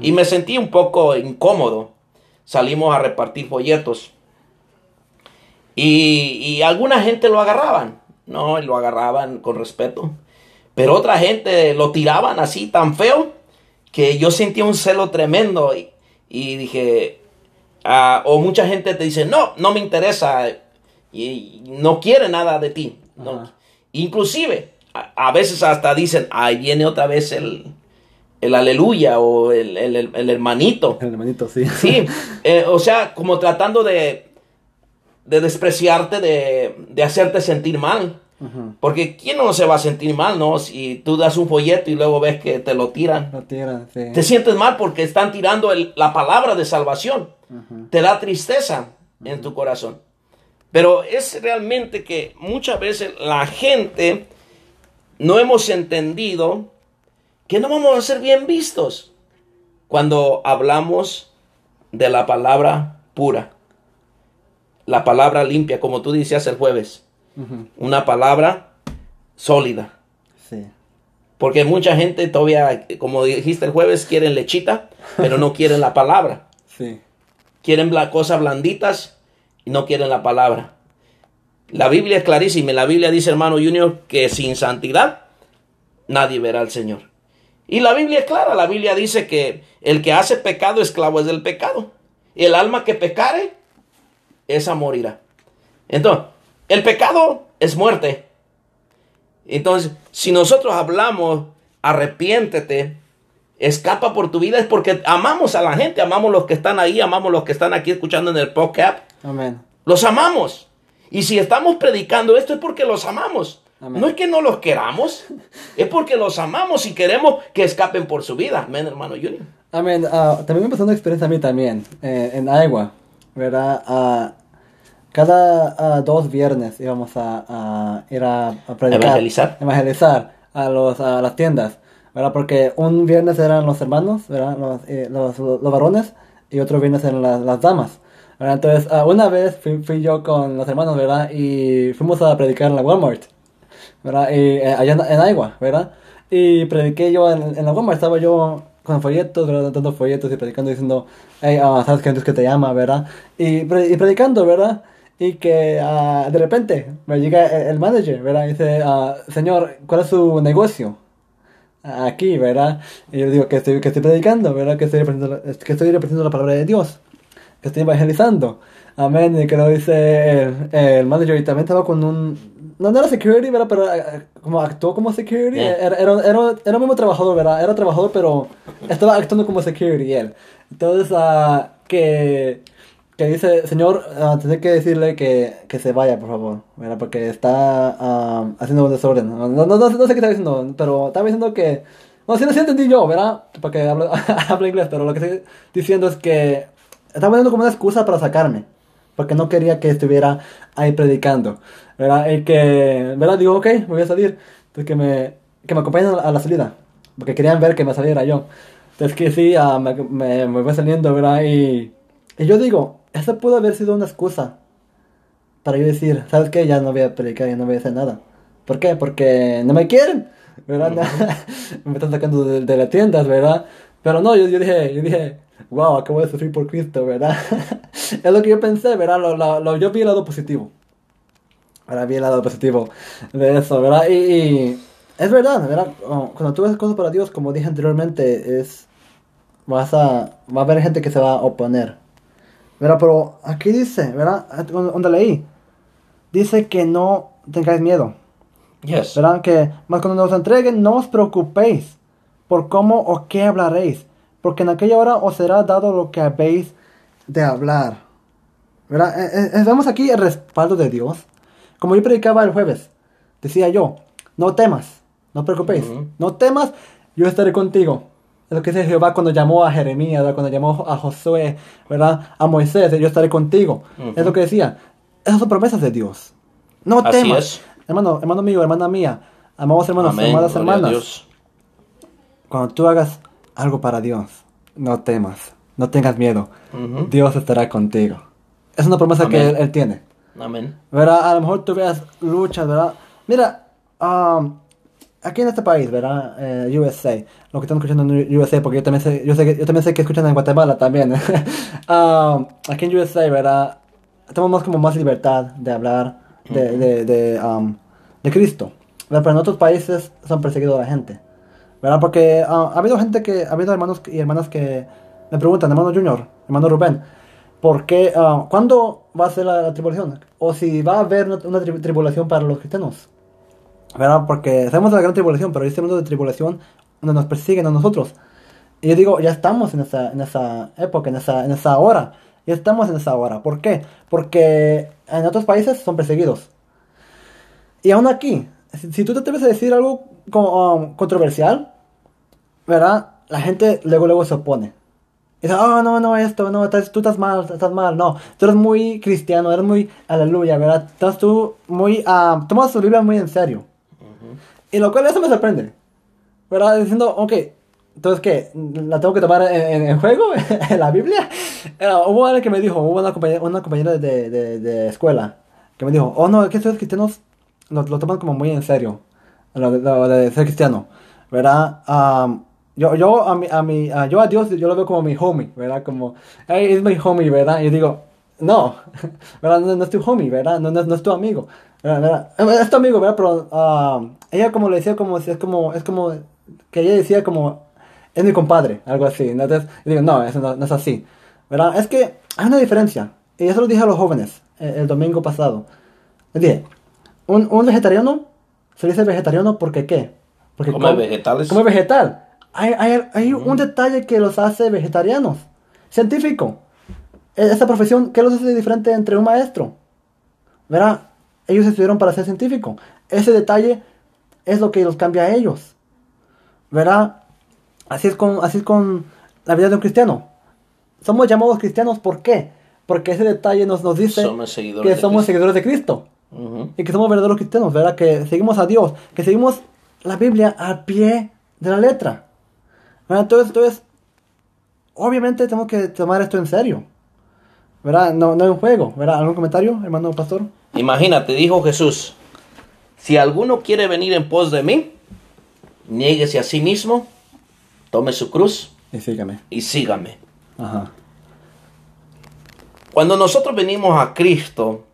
Y me sentí un poco incómodo. Salimos a repartir folletos. Y, y alguna gente lo agarraban, no, lo agarraban con respeto, pero otra gente lo tiraban así tan feo que yo sentía un celo tremendo y, dije, ah, o mucha gente te dice, no, no me interesa y no quiere nada de ti. No. Inclusive, a, veces hasta dicen, ahí viene otra vez el, el aleluya o el, hermanito. El hermanito, sí. Sí, eh, o sea, como tratando de, de despreciarte, de, de hacerte sentir mal. Porque ¿quién no se va a sentir mal, no? Si tú das un folleto y luego ves que te lo tiran. Lo tiran, sí. Te sientes mal porque están tirando la palabra de salvación. Te da tristeza en tu corazón. Pero es realmente que muchas veces la gente no hemos entendido que no vamos a ser bien vistos cuando hablamos de la palabra pura. La palabra limpia, como tú decías el jueves una palabra sólida. Sí. Porque mucha gente todavía, como dijiste el jueves, quieren lechita, pero no quieren la palabra. Sí. Quieren cosas blanditas y no quieren la palabra. La Biblia es clarísima. La Biblia dice, hermano Junior, que sin santidad nadie verá al Señor. Y la Biblia es clara. La Biblia dice que el que hace pecado, esclavo es del pecado. El alma que pecare, esa morirá. Entonces, el pecado es muerte. Entonces, si nosotros hablamos, arrepiéntete, escapa por tu vida, es porque amamos a la gente, amamos los que están ahí, amamos los que están aquí escuchando en el podcast. Amén. Los amamos. Y si estamos predicando esto es porque los amamos. No es que no los queramos, es porque los amamos y queremos que escapen por su vida. Amén, hermano Junior. Amén. Ah, también me pasó una experiencia a mí también, eh, en Iowa, ¿verdad? Uh, cada ah, dos viernes íbamos a, ir a, predicar, evangelizar, evangelizar a, los, a las tiendas, ¿verdad? Porque un viernes eran los hermanos, ¿verdad? Los, eh, los, los, varones, y otro viernes en la- las damas. ¿verdad? Entonces, ah, una vez fui, fui yo con los hermanos, ¿verdad? Y fuimos a predicar en la Walmart, ¿verdad? Y, eh, allá en, en Iowa, ¿verdad? Y prediqué yo en, en la Walmart, estaba yo con folletos, ¿verdad? Dando folletos y predicando diciendo, hey, ah, ¿sabes quién es que te llama, ¿verdad? Y, pre- y predicando, ¿verdad? Y que ah, de repente me llega el, manager, ¿verdad? Y dice, ah, señor, ¿cuál es su negocio? Aquí, ¿verdad? Y yo digo que estoy, que estoy predicando, ¿verdad? Que estoy, representando, que estoy representando la palabra de Dios, que estoy evangelizando. Amén. Y que lo dice el, el manager y también estaba con un... No, no era security, ¿verdad? Pero eh, como actuó como security. Yeah. Era, era, era, era el mismo trabajador, ¿verdad? Era trabajador, pero estaba actuando como security él. Entonces, que, que dice, señor, ah, tendré que decirle que, que se vaya, por favor, ¿verdad? Porque está ah, haciendo un desorden. No, no, no, no sé qué está diciendo, pero estaba diciendo que... No, sí, sí entendí yo, ¿verdad? Porque hablo, hablo inglés, pero lo que estoy diciendo es que estaba dando como una excusa para sacarme. Porque no quería que estuviera ahí predicando. ¿Verdad? Y que, ¿verdad? Digo, ok, me voy a salir. Entonces que me, que me acompañen a la salida. Porque querían ver que me saliera yo. Entonces que sí, ah, me, me, me voy saliendo, ¿verdad? Y, y yo digo, eso pudo haber sido una excusa. Para yo decir, ¿sabes qué? Ya no voy a predicar, ya no voy a hacer nada. ¿Por qué? Porque no me quieren. ¿Verdad? me están sacando de, de las tiendas, ¿verdad? Pero no, yo, yo dije, yo dije, wow, acabo de sufrir por Cristo, ¿verdad? es lo que yo pensé, ¿verdad? Lo, lo, lo- yo vi el lado positivo. Ahora vi el lado positivo de eso, ¿verdad? Y, y es verdad, ¿verdad? Oh, Cuando tú haces cosas para Dios, como dije anteriormente, es vas a va a haber gente que se va a oponer. ¿Verdad? Pero aquí dice, ¿verdad? Donde leí, dice que no tengáis miedo. Yes. ¿verdad? Que más cuando nos entreguen, no os preocupéis por cómo o qué hablaréis, porque en aquella hora os será dado lo que habéis de hablar. ¿Verdad? Eh, eh, vemos aquí el respaldo de Dios. Como yo predicaba el jueves, decía yo, no temas, no preocupéis, Ujú. no temas, yo estaré contigo. Es lo que dice Jehová cuando llamó a Jeremías, ¿verdad? cuando llamó a Josué, ¿verdad? A Moisés, yo estaré contigo. Ujú. Es lo que decía. Esas son promesas de Dios. No Así temas. es. Hermano, hermano mío, hermana mía, amados hermanos, Amén. amadas Gloria hermanas, cuando tú hagas algo para Dios, no temas, no tengas miedo, Ujú. Dios estará contigo. Es una promesa que Amén. él, él tiene. Amén. ¿Verdad? A lo mejor tú veas luchas, ¿verdad? Mira, um, aquí en este país, ¿verdad? Eh, USA, lo que están escuchando en USA, porque yo también sé, yo sé que, yo también sé que escuchan en Guatemala también. Um, aquí en USA, ¿verdad? Tenemos más como más libertad de hablar de, de, de, um, de Cristo. ¿verdad? Pero en otros países son perseguidos la gente. ¿Verdad? Porque ah, ha habido gente que, ha habido hermanos y hermanas que me preguntan, hermano Junior, hermano Rubén, ¿por qué, ah, cuándo va a ser la, la tribulación? O si va a haber una, una tri- tribulación para los cristianos. ¿Verdad? Porque sabemos de la gran tribulación, pero este mundo de tribulación donde nos persiguen a nosotros. Y yo digo, ya estamos en esa, en esa época, en esa, en esa hora. Ya estamos en esa hora. ¿Por qué? Porque en otros países son perseguidos. Y aún aquí, si, si tú te atreves a decir algo co- um, controversial, ¿verdad? La gente luego luego se opone. Y dice, oh, no, no, esto, no, estás- tú estás mal, estás mal, no. Tú eres muy cristiano, eres muy aleluya, ¿verdad? Estás tú muy, ah, tomas tu Biblia muy en serio. Y lo cual eso me sorprende. ¿Verdad? Diciendo, ok, entonces, ¿qué? ¿La tengo que tomar en, en- juego? ¿En la Biblia? Eh, hubo alguien que me dijo, hubo una compañera, una compañera de, de, de escuela, que me dijo, oh, no, es que ustedes cristianos lo, lo toman como muy en serio, lo, lo de ser cristiano, ¿verdad? Am, yo, yo, a mi, a mi, yo a Dios, yo lo veo como mi homie, ¿verdad? Como, hey, es mi homie, ¿verdad? Y yo digo, no, ¿verdad? No, no es tu homie, ¿verdad? No, no, no es tu amigo, ¿verdad? Es tu amigo, ¿verdad? Pero am, ella como le decía, como, es como, es como, que ella decía como, es mi compadre, algo así. Entonces, yo digo, no, eso no, no es así. ¿Verdad? Es que hay una diferencia. Y eso lo dije a los jóvenes eh, el, domingo pasado. Les dije, un, un vegetariano se dice vegetariano porque qué? Porque Come vegetales. Come vegetal. Hay, hay, hay un detalle que los hace vegetarianos. Científico. E- Esa profesión, ¿qué los hace diferente entre un maestro? ¿Verdad? Ellos estudiaron para ser científico. Ese detalle es lo que los cambia a ellos. ¿Verdad? Así es con, así es con la vida de un cristiano. Somos llamados cristianos, ¿por qué? Porque ese detalle nos, nos dice Somos que somos Cristo. seguidores de Cristo. Y que somos verdaderos cristianos, ¿verdad? Que seguimos a Dios, que seguimos la Biblia al pie de la letra. ¿Verdad? Entonces, entonces obviamente tenemos que tomar esto en serio. ¿Verdad? No, no es un juego, ¿verdad? ¿Algún comentario, hermano pastor? Imagínate, dijo Jesús, si alguno quiere venir en pos de mí, niéguese a sí mismo, tome su cruz Y sígame. y sígame. Ajá. Cuando nosotros venimos a Cristo,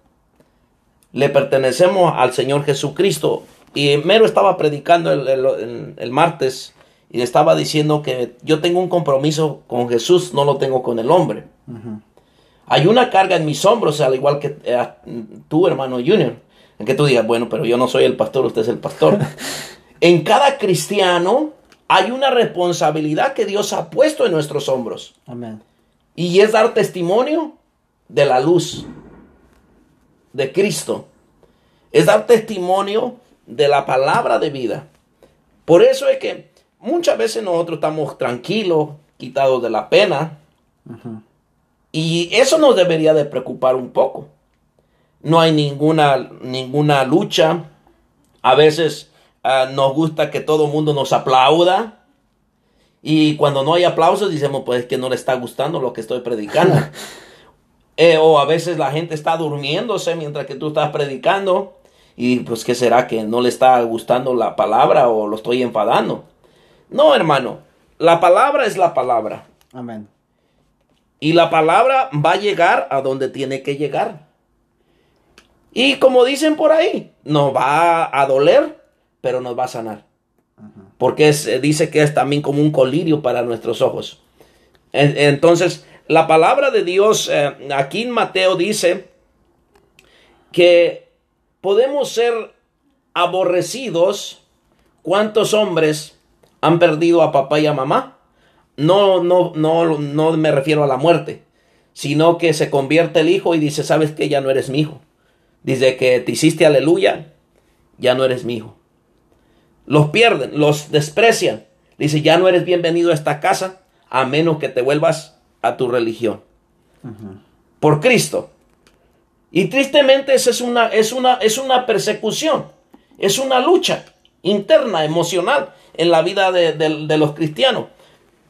le pertenecemos al Señor Jesucristo. Y Mero estaba predicando el, el- el- el martes y estaba diciendo que yo tengo un compromiso con Jesús, no lo tengo con el hombre. Hay una carga en mis hombros, al igual que eh, tú, hermano Junior, en que tú digas, bueno, pero yo no soy el pastor, usted es el pastor. en cada cristiano hay una responsabilidad que Dios ha puesto en nuestros hombros. Amén. Y es dar testimonio de la luz de Cristo. Es dar testimonio de la palabra de vida. Por eso es que muchas veces nosotros estamos tranquilos, quitados de la pena. Y eso nos debería de preocupar un poco. No hay ninguna, ninguna lucha. A veces ah, nos gusta que todo el mundo nos aplauda. Y cuando no hay aplausos, decimos, pues es que no le está gustando lo que estoy predicando. Eh, o a veces la gente está durmiéndose mientras que tú estás predicando. Y pues, ¿qué será? ¿Que no le está gustando la palabra o lo estoy enfadando? No, hermano. La palabra es la palabra. Amén. Y la palabra va a llegar a donde tiene que llegar. Y como dicen por ahí, nos va a doler, pero nos va a sanar. Porque se dice que es también como un colirio para nuestros ojos. En- Entonces, la palabra de Dios eh, aquí en Mateo dice que podemos ser aborrecidos. ¿Cuántos hombres han perdido a papá y a mamá? No, no, no, no me refiero a la muerte, sino que se convierte el hijo y dice, sabes que ya no eres mi hijo. Dice que te hiciste aleluya, ya no eres mi hijo. Los pierden, los desprecian. Dice, ya no eres bienvenido a esta casa a menos que te vuelvas a tu religión. Por Cristo. Y tristemente esa es una, es una, es una persecución, es una lucha interna, emocional en la vida de, de- de los cristianos.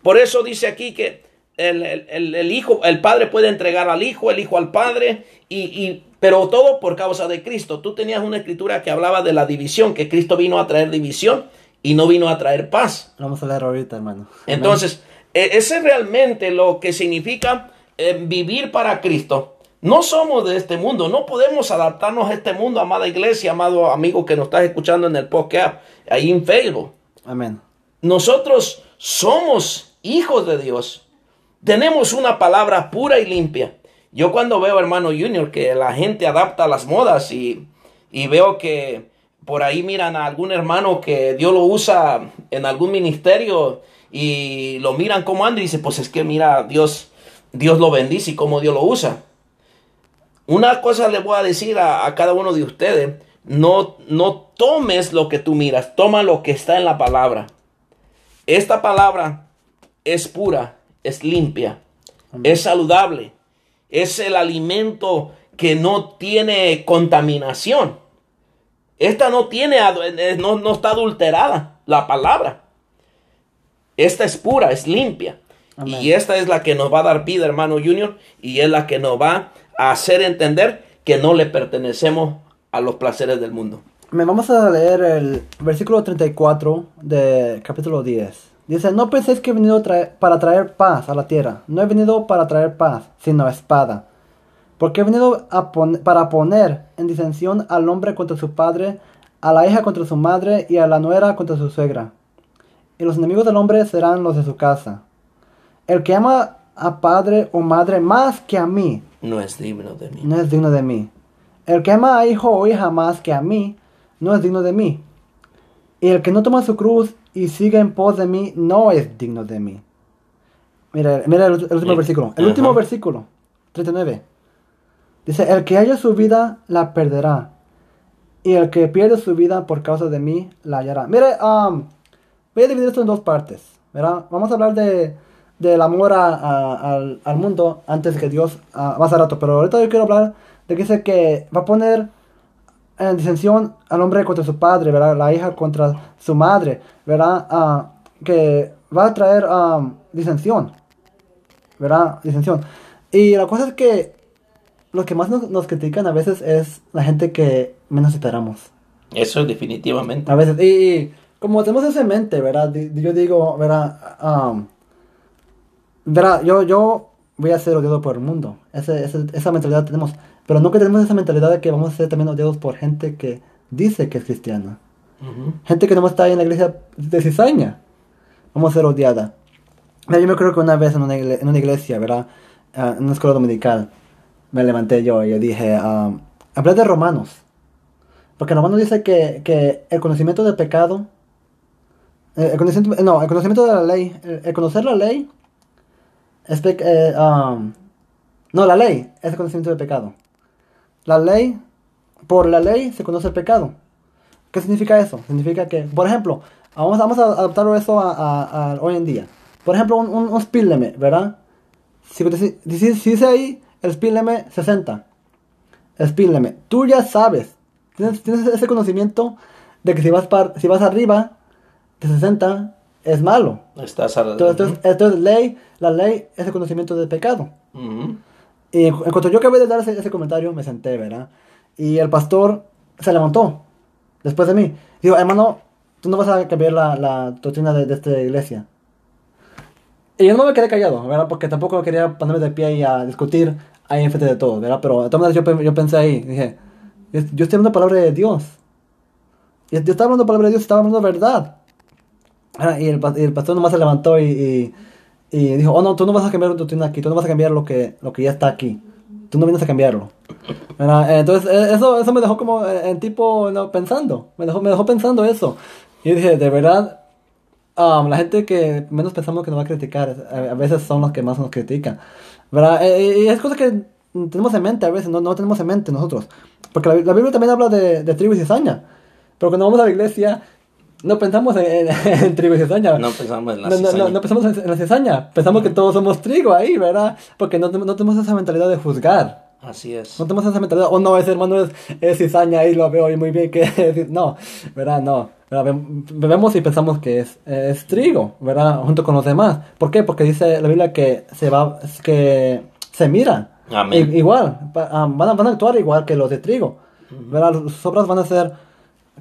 Por eso dice aquí que el, el- el- el hijo, el padre puede entregar al hijo, el hijo al padre, y, y- pero todo por causa de Cristo. Tú tenías una escritura que hablaba de la división, que Cristo vino a traer división y no vino a traer paz. Lo Vamos a leer ahorita, hermano. Entonces, e- ese es realmente lo que significa eh, vivir para Cristo. No somos de este mundo, no podemos adaptarnos a este mundo, amada iglesia, amado amigo que nos estás escuchando en el podcast, ahí en Facebook. Amén. Nosotros somos hijos de Dios. Tenemos una palabra pura y limpia. Yo cuando veo, hermano Junior, que la gente adapta las modas y, y veo que por ahí miran a algún hermano que Dios lo usa en algún ministerio y lo miran como anda y dice, pues es que mira, Dios, Dios lo bendice y cómo Dios lo usa. Una cosa le voy a decir a, a cada uno de ustedes, no, no tomes lo que tú miras, toma lo que está en la palabra. Esta palabra es pura, es limpia, es saludable, es el alimento que no tiene contaminación. Esta no tiene, eh, no, no está adulterada, la palabra. Esta es pura, es limpia. Amén. Y esta es la que nos va a dar vida, hermano Junior, y es la que nos va a hacer entender que no le pertenecemos a los placeres del mundo. Me vamos a leer el versículo 34 de capítulo 10. Dice, no penséis que he venido traer- para traer paz a la tierra. No he venido para traer paz, sino espada. Porque he venido a pon- para poner en disensión al hombre contra su padre, a la hija contra su madre y a la nuera contra su suegra. Y los enemigos del hombre serán los de su casa. El que ama a padre o madre más que a mí, No es digno de mí. no es digno de mí. El que ama a hijo o hija más que a mí, no es digno de mí. Y el que no toma su cruz y sigue en pos de mí, no es digno de mí. Mira, mira el, el último versículo. El ajá. último versículo, 39. Dice, el que haya su vida, la perderá. Y el que pierde su vida por causa de mí, la hallará. Mire, um, voy a dividir esto en dos partes. ¿verdad? Vamos a hablar de, del amor a- a- al, al mundo antes que Dios, ah, más a rato. Pero ahorita yo quiero hablar de que dice que va a poner en disensión al hombre contra su padre, ¿verdad? La hija contra su madre, ¿verdad? Ah, que va a traer um, disensión. ¿verdad? Disensión. Y la cosa es que los que más nos, nos critican a veces es la gente que menos esperamos. Eso definitivamente. A veces, y, y como tenemos eso en mente, ¿verdad? Yo digo, ¿verdad? Um, ¿verdad? Yo, yo voy a ser odiado por el mundo. Ese- ese- esa mentalidad tenemos. Pero nunca tenemos esa mentalidad de que vamos a ser también odiados por gente que dice que es cristiana. Ujú. Gente que no está ahí en la iglesia de cizaña. Vamos a ser odiada. Mira, Yo me acuerdo que una vez en una, igle- en una iglesia, ¿verdad? Ah, en una escuela dominical, me levanté yo y yo dije, um, hablé de Romanos. Porque Romanos dice que, que el conocimiento del pecado, eh, el conocimiento, no, el conocimiento de la ley, el, el conocer la ley, es eh, um, no, la ley es el conocimiento del pecado. La ley, por la ley se conoce el pecado. ¿Qué significa eso? Significa que, por ejemplo, vamos, vamos a adaptarlo eso a, a- a hoy en día. Por ejemplo, un, un, un speed limit, ¿verdad? Si, si, si- dice ahí el speed limit 60, el speed limit, tú ya sabes, tienes, tienes ese conocimiento de que si vas, par- si vas arriba de 60 es malo. Estás a- Entonces, entonces, entonces, ley, la ley es el conocimiento del pecado. Ujú. Y en, cuanto yo acabé de dar ese, ese comentario, me senté, ¿verdad? Y el pastor se levantó después de mí. Digo, hermano, tú no vas a cambiar la, la doctrina de, de esta iglesia. Y yo no me quedé callado, ¿verdad? Porque tampoco quería ponerme de pie y a discutir ahí enfrente de todos, ¿verdad? Pero de todas maneras yo, yo pensé ahí, dije, yo, estoy hablando palabra de Dios. Yo estaba hablando palabra de Dios, estaba hablando verdad. Ah, Y el, y el pastor nomás se levantó y, y, y dijo, oh no, tú no vas a cambiar tu doctrina aquí, tú no vas a cambiar lo que, lo que ya está aquí. Tú no vienes a cambiarlo. ¿Verdad? Entonces, eh, eso, eso me dejó como eh, en tipo no, pensando. Me dejó, me dejó pensando eso. Y dije, de verdad, um, la gente que menos pensamos que nos va a criticar, a, a veces son los que más nos critican. ¿Verdad? Eh, y es cosa que tenemos en mente a veces, no, no tenemos en mente nosotros. Porque la, la Biblia también habla de, de y cizaña. Pero cuando vamos a la iglesia, no pensamos en, en, en tribu y cizaña. No pensamos en la No, cizaña. no, no pensamos en, en la cizaña. Pensamos que todos somos trigo ahí, ¿verdad? Porque no, no tenemos esa mentalidad de juzgar. Así es. No tenemos esa mentalidad, oh no, ese hermano es, es cizaña y lo veo y muy bien que. No, ¿verdad? No. Vemos y pensamos que es, es trigo, ¿verdad? Junto con los demás. ¿Por qué? Porque dice la Biblia que se va, que se mira. Amén. I- igual, ah, van, a, van a actuar igual que los de trigo. ¿Verdad? Sus obras van a ser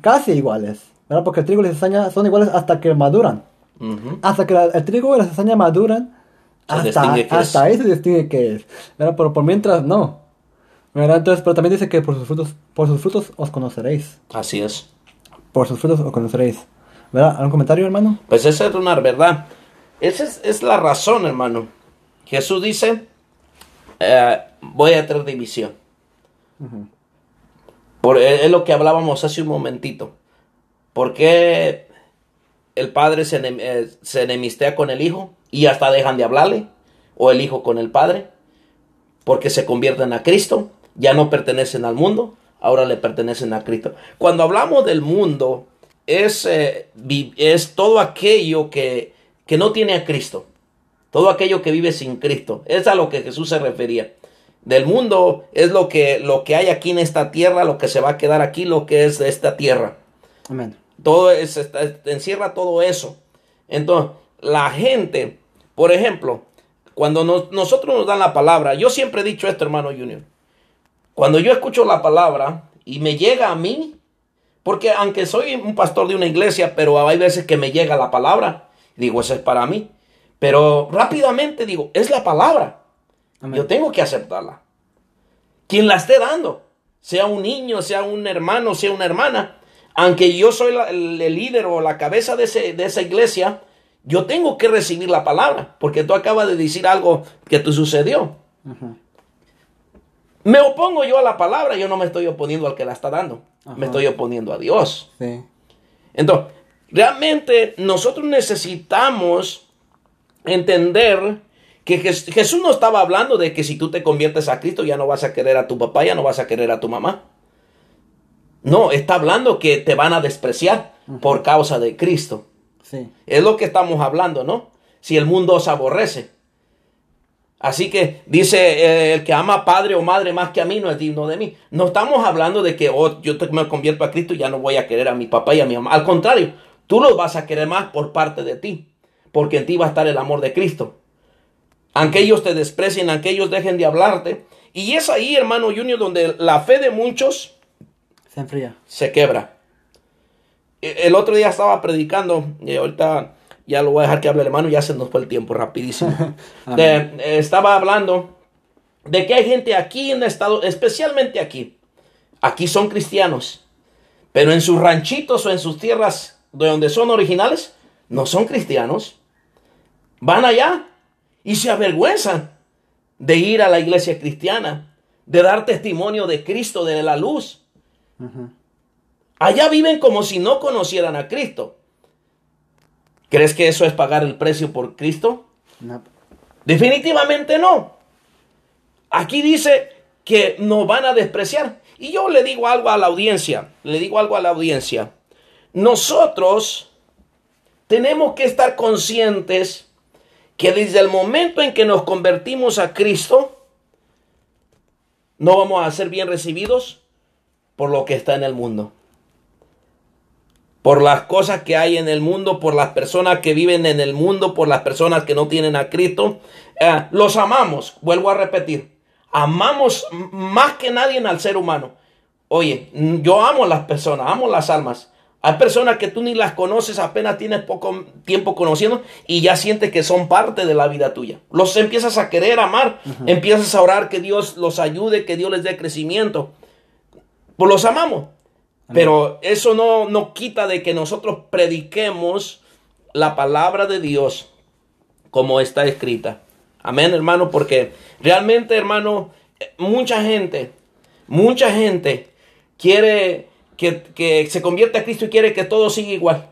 casi iguales. ¿Verdad? Porque el trigo y la cizaña son iguales hasta que maduran. Ujú. Hasta que la- el trigo y la cizaña maduran, Se hasta, hasta ahí se distingue qué es. ¿verdad? Pero por mientras no. ¿verdad? Entonces, pero también dice que por sus frutos, por sus frutos os conoceréis. Así es. Por sus frutos os conoceréis. ¿Verdad? ¿Algún comentario, hermano? Pues esa es una verdad. Esa es, es la razón, hermano. Jesús dice, eh, voy a traer división. Por, es es lo que hablábamos hace un momentito. ¿Por qué el padre eh, se enemistea con el hijo y hasta dejan de hablarle? ¿O el hijo con el padre? Porque se convierten a Cristo, ya no pertenecen al mundo, ahora le pertenecen a Cristo. Cuando hablamos del mundo, es, eh, es todo aquello que, que no tiene a Cristo. Todo aquello que vive sin Cristo. Es a lo que Jesús se refería. Del mundo es lo que, lo que hay aquí en esta tierra, lo que se va a quedar aquí, lo que es de esta tierra. Amén. Todo es, encierra todo eso. Entonces, la gente, por ejemplo, cuando nos- nosotros nos dan la palabra, yo siempre he dicho esto, hermano Junior. Cuando yo escucho la palabra y me llega a mí, porque aunque soy un pastor de una iglesia, pero hay veces que me llega la palabra, digo, eso es para mí. Pero rápidamente digo, es la palabra. Amén. Yo tengo que aceptarla. Quien la esté dando, sea un niño, sea un hermano, sea una hermana, aunque yo soy la- el, el líder o la cabeza de, ese- de esa iglesia, yo tengo que recibir la palabra, porque tú acabas de decir algo que te sucedió. Me opongo yo a la palabra, yo no me estoy oponiendo al que la está dando, me estoy oponiendo a Dios. Sí. Entonces, realmente nosotros necesitamos entender que Jes- Jesús no estaba hablando de que si tú te conviertes a Cristo ya no vas a querer a tu papá, ya no vas a querer a tu mamá. No, está hablando que te van a despreciar por causa de Cristo. Sí. Es lo que estamos hablando, ¿no? Si el mundo os aborrece. Así que dice, eh, el que ama a padre o madre más que a mí no es digno de mí. No estamos hablando de que oh, yo te- me convierto a Cristo y ya no voy a querer a mi papá y a mi mamá. Al contrario, tú los vas a querer más por parte de ti, porque en ti va a estar el amor de Cristo. aunque ellos te desprecien, aunque ellos dejen de hablarte. Y es ahí, hermano Junior, donde la fe de muchos Se enfría. se quebra. E- El otro día estaba predicando, y ahorita ya lo voy a dejar que hable el hermano, ya se nos fue el tiempo rapidísimo. De- eh, estaba hablando de que hay gente aquí en estado, especialmente aquí. Aquí son cristianos, pero en sus ranchitos o en sus tierras de donde son originales, no son cristianos. Van allá y se avergüenzan de ir a la iglesia cristiana, de dar testimonio de Cristo, de la luz. Allá viven como si no conocieran a Cristo. ¿Crees que eso es pagar el precio por Cristo? No. Definitivamente no. Aquí dice que nos van a despreciar. Y yo le digo algo a la audiencia, le digo algo a la audiencia. Nosotros tenemos que estar conscientes que desde el momento en que nos convertimos a Cristo, no vamos a ser bien recibidos por lo que está en el mundo. Por las cosas que hay en el mundo, por las personas que viven en el mundo, por las personas que no tienen a Cristo. Eh, los amamos, vuelvo a repetir. Amamos más que nadie al ser humano. Oye, yo amo a las personas, amo las almas. Hay personas que tú ni las conoces, apenas tienes poco tiempo conociendo y ya sientes que son parte de la vida tuya. Los empiezas a querer amar, empiezas a orar que Dios los ayude, que Dios les dé crecimiento. Pues los amamos. Pero eso no, no quita de que nosotros prediquemos la palabra de Dios como está escrita. Amén, hermano, porque realmente, hermano, mucha gente, mucha gente quiere que, que se convierta a Cristo y quiere que todo siga igual.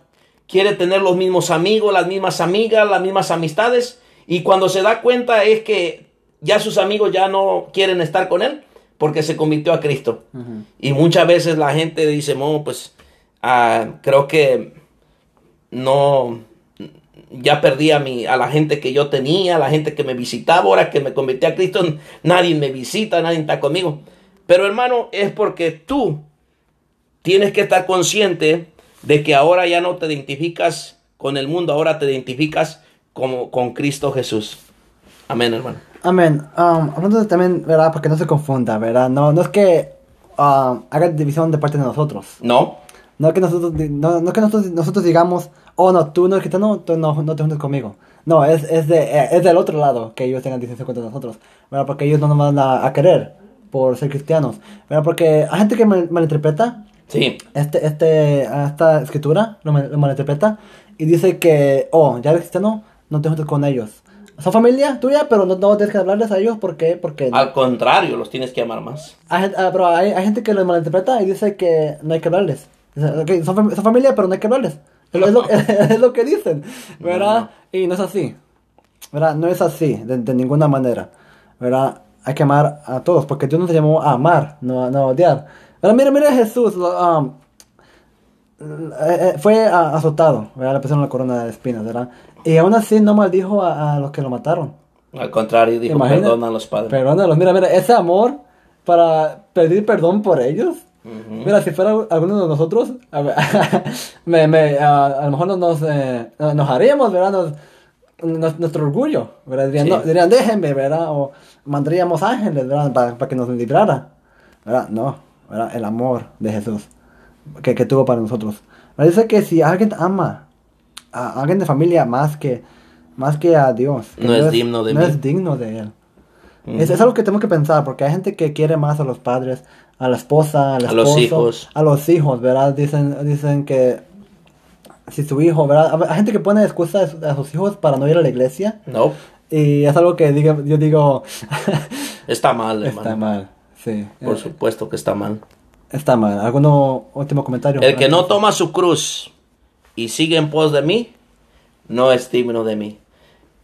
Quiere tener los mismos amigos, las mismas amigas, las mismas amistades. Y cuando se da cuenta es que ya sus amigos ya no quieren estar con él porque se convirtió a Cristo. Y muchas veces la gente dice, "Mo, pues ah, creo que no, ya perdí a, mi, a la gente que yo tenía, a la gente que me visitaba, ahora que me convertí a Cristo, nadie me visita, nadie está conmigo. Pero hermano, es porque tú tienes que estar consciente de que ahora ya no te identificas con el mundo, ahora te identificas como, con Cristo Jesús. Amén, hermano. Amén. Um, hablando de también, ¿verdad? Para que no se confunda, ¿verdad? No, no es que um, haga división de parte de nosotros. No, No es que nosotros, no, no es que nosotros, nosotros digamos, oh no, tú no eres cristiano, tú no, no te juntes conmigo. No, es, es, de, eh, es del otro lado que ellos tengan distinción contra nosotros, ¿verdad? Porque ellos no nos van a, a querer por ser cristianos, ¿verdad? Porque hay gente que mal- malinterpreta sí, este, este, esta escritura, lo, mal- lo malinterpreta y dice que, oh, ya eres cristiano, no te juntes con ellos. Son familia tuya, pero no, no tienes que hablarles a ellos, ¿por qué? Porque... al contrario, los tienes que amar más. Hay, ah, pero hay, hay gente que lo malinterpreta y dice que no hay que hablarles. Dice, ok, son, son familia, pero no hay que hablarles. Es, lo- es lo, que dicen, ¿verdad? Y no es así, ¿verdad? No es así, de, de ninguna manera, ¿verdad? Hay que amar a todos, porque Dios nos llamó a amar, no, a- no a odiar. ¿Verdad? Mira, mira a Jesús, um, eh, eh, fue ah, azotado, ¿verdad? Le pusieron la corona de espinas, ¿verdad? Y aún así no maldijo a, a los que lo mataron. Al contrario, dijo, perdona a los padres. Perdónalos, mira, mira, ese amor para pedir perdón por ellos. Mira, si fuera alguno de nosotros, a, ver, me, me, a, a lo mejor nos, nos, eh, nos haríamos, ¿verdad? Nos- nuestro orgullo, ¿verdad? Dirían, Sí. no, dirían, déjenme, ¿verdad? O mandaríamos ángeles, ¿verdad? Para, para que nos librara, ¿verdad? No, ¿verdad? El amor de Jesús que, que tuvo para nosotros. ¿Verdad? Dice que si alguien ama a alguien de familia más que, más que a Dios, que No es digno de no mí. es digno de él. Es, es algo que tenemos que pensar, porque hay gente que quiere más a los padres, a la esposa, al A los esposo, hijos. a los hijos, ¿verdad? Dicen, dicen que si su hijo, ¿verdad? Hay gente que pone excusas a sus hijos para no ir a la iglesia, No, y es algo que diga, yo digo, está mal, hermano. está mal, sí. Por supuesto que está mal. Está mal. ¿Alguno último comentario? El que no toma su cruz y sigue en pos de mí, no es digno de mí.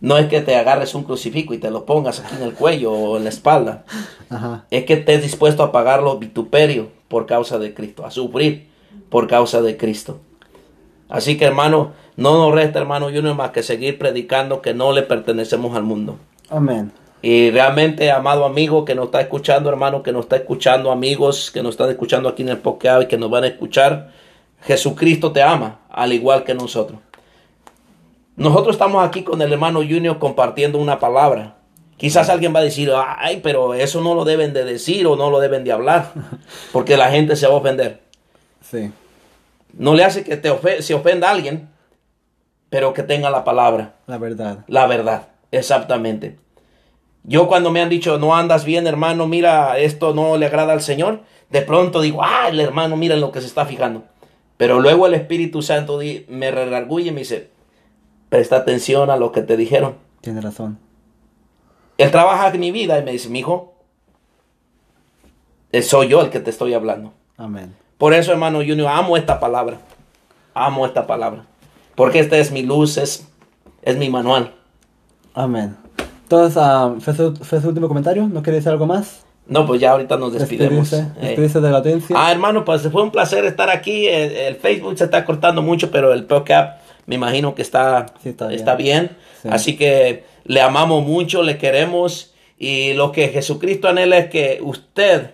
No es que te agarres un crucifijo y te lo pongas aquí en el cuello o en la espalda. Ajá. Es que estés dispuesto a pagar los vituperios por causa de Cristo, a sufrir por causa de Cristo. Así que hermano, no nos resta hermano Junior más que seguir predicando que no le pertenecemos al mundo. Amén. Y realmente, amado amigo que nos está escuchando, hermano, que nos está escuchando, amigos que nos están escuchando aquí en el podcast y que nos van a escuchar, Jesucristo te ama, al igual que nosotros. Nosotros estamos aquí con el hermano Junior compartiendo una palabra Quizás alguien va a decir, ay, pero eso no lo deben de decir o no lo deben de hablar, porque la gente se va a ofender. Sí. No le hace que te ofe- se ofenda a alguien, pero que tenga la palabra, La verdad. la verdad, exactamente. Yo cuando me han dicho, no andas bien, hermano, mira, esto no le agrada al Señor, de pronto digo, ah, el hermano, mira en lo que se está fijando. Pero luego el Espíritu Santo me redarguye y me dice, presta atención a lo que te dijeron. Tiene razón. Él trabaja en mi vida y me dice, mi hijo, soy yo el que te estoy hablando. Amén. Por eso, hermano Junior, amo esta palabra. Amo esta palabra. Porque esta es mi luz, es, es mi manual. Amén. Entonces, ah, ¿fue, su, fue su último comentario? ¿No quiere decir algo más? No, pues ya ahorita nos despidemos. Despedirse, Eh, de la audiencia. Ah, hermano, pues fue un placer estar aquí. El, el Facebook se está cortando mucho, pero el podcast me imagino que está, Sí, está está bien. bien. Sí. Así que le amamos mucho, le queremos. Y lo que Jesucristo anhela es que usted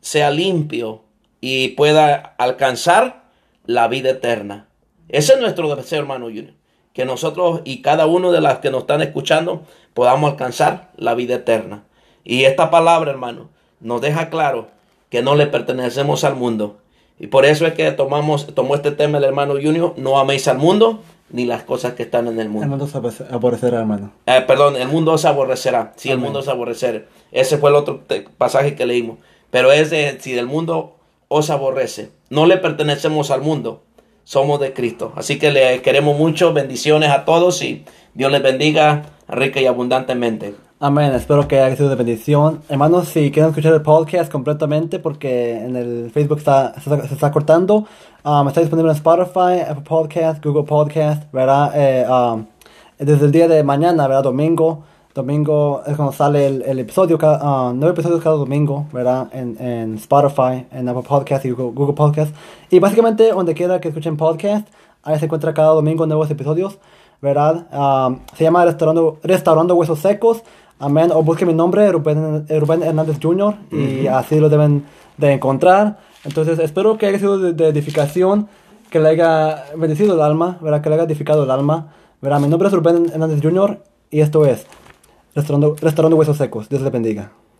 sea limpio y pueda alcanzar la vida eterna. Ese es nuestro deseo, hermano Junior. Que nosotros y cada uno de las que nos están escuchando podamos alcanzar la vida eterna. Y esta palabra, hermano, nos deja claro que no le pertenecemos al mundo. Y por eso es que tomamos, tomó este tema el hermano Junior, no améis al mundo ni las cosas que están en el mundo. El mundo se aborrece- aborrecerá, hermano. Eh, perdón, el mundo os aborrecerá. Si el Amén. mundo os aborrecer. Ese fue el otro pasaje que leímos. Pero es de si el mundo os aborrece. No le pertenecemos al mundo. Somos de Cristo. Así que le queremos mucho. Bendiciones a todos y Dios les bendiga rica y abundantemente. Amén, espero que haya sido de bendición. Hermanos, si quieren escuchar el podcast completamente, porque en el Facebook está, se, está, se está cortando, um, está disponible en Spotify, Apple Podcast, Google Podcast, ¿verdad? Eh, um, desde el día de mañana, ¿verdad? Domingo. Domingo es cuando sale el, el episodio, cada, ah, nueve episodios cada domingo, ¿verdad? En, en Spotify, en Apple Podcast y Google, Google Podcast. Y básicamente, donde quiera que escuchen podcast, ahí se encuentra cada domingo nuevos episodios, ¿verdad? Um, se llama Restaurando, Restaurando Huesos Secos. Amén. O busquen mi nombre, Rubén, eh, Rubén Hernández Jr. Y así lo deben de encontrar. Entonces, espero que haya sido de, de edificación, que le haya bendecido el alma, ¿verdad? Que le haya edificado el alma. ¿verdad? Mi nombre es Rubén Hernández Jr. Y esto es Restaurando, Restaurando Huesos Secos. Dios les bendiga.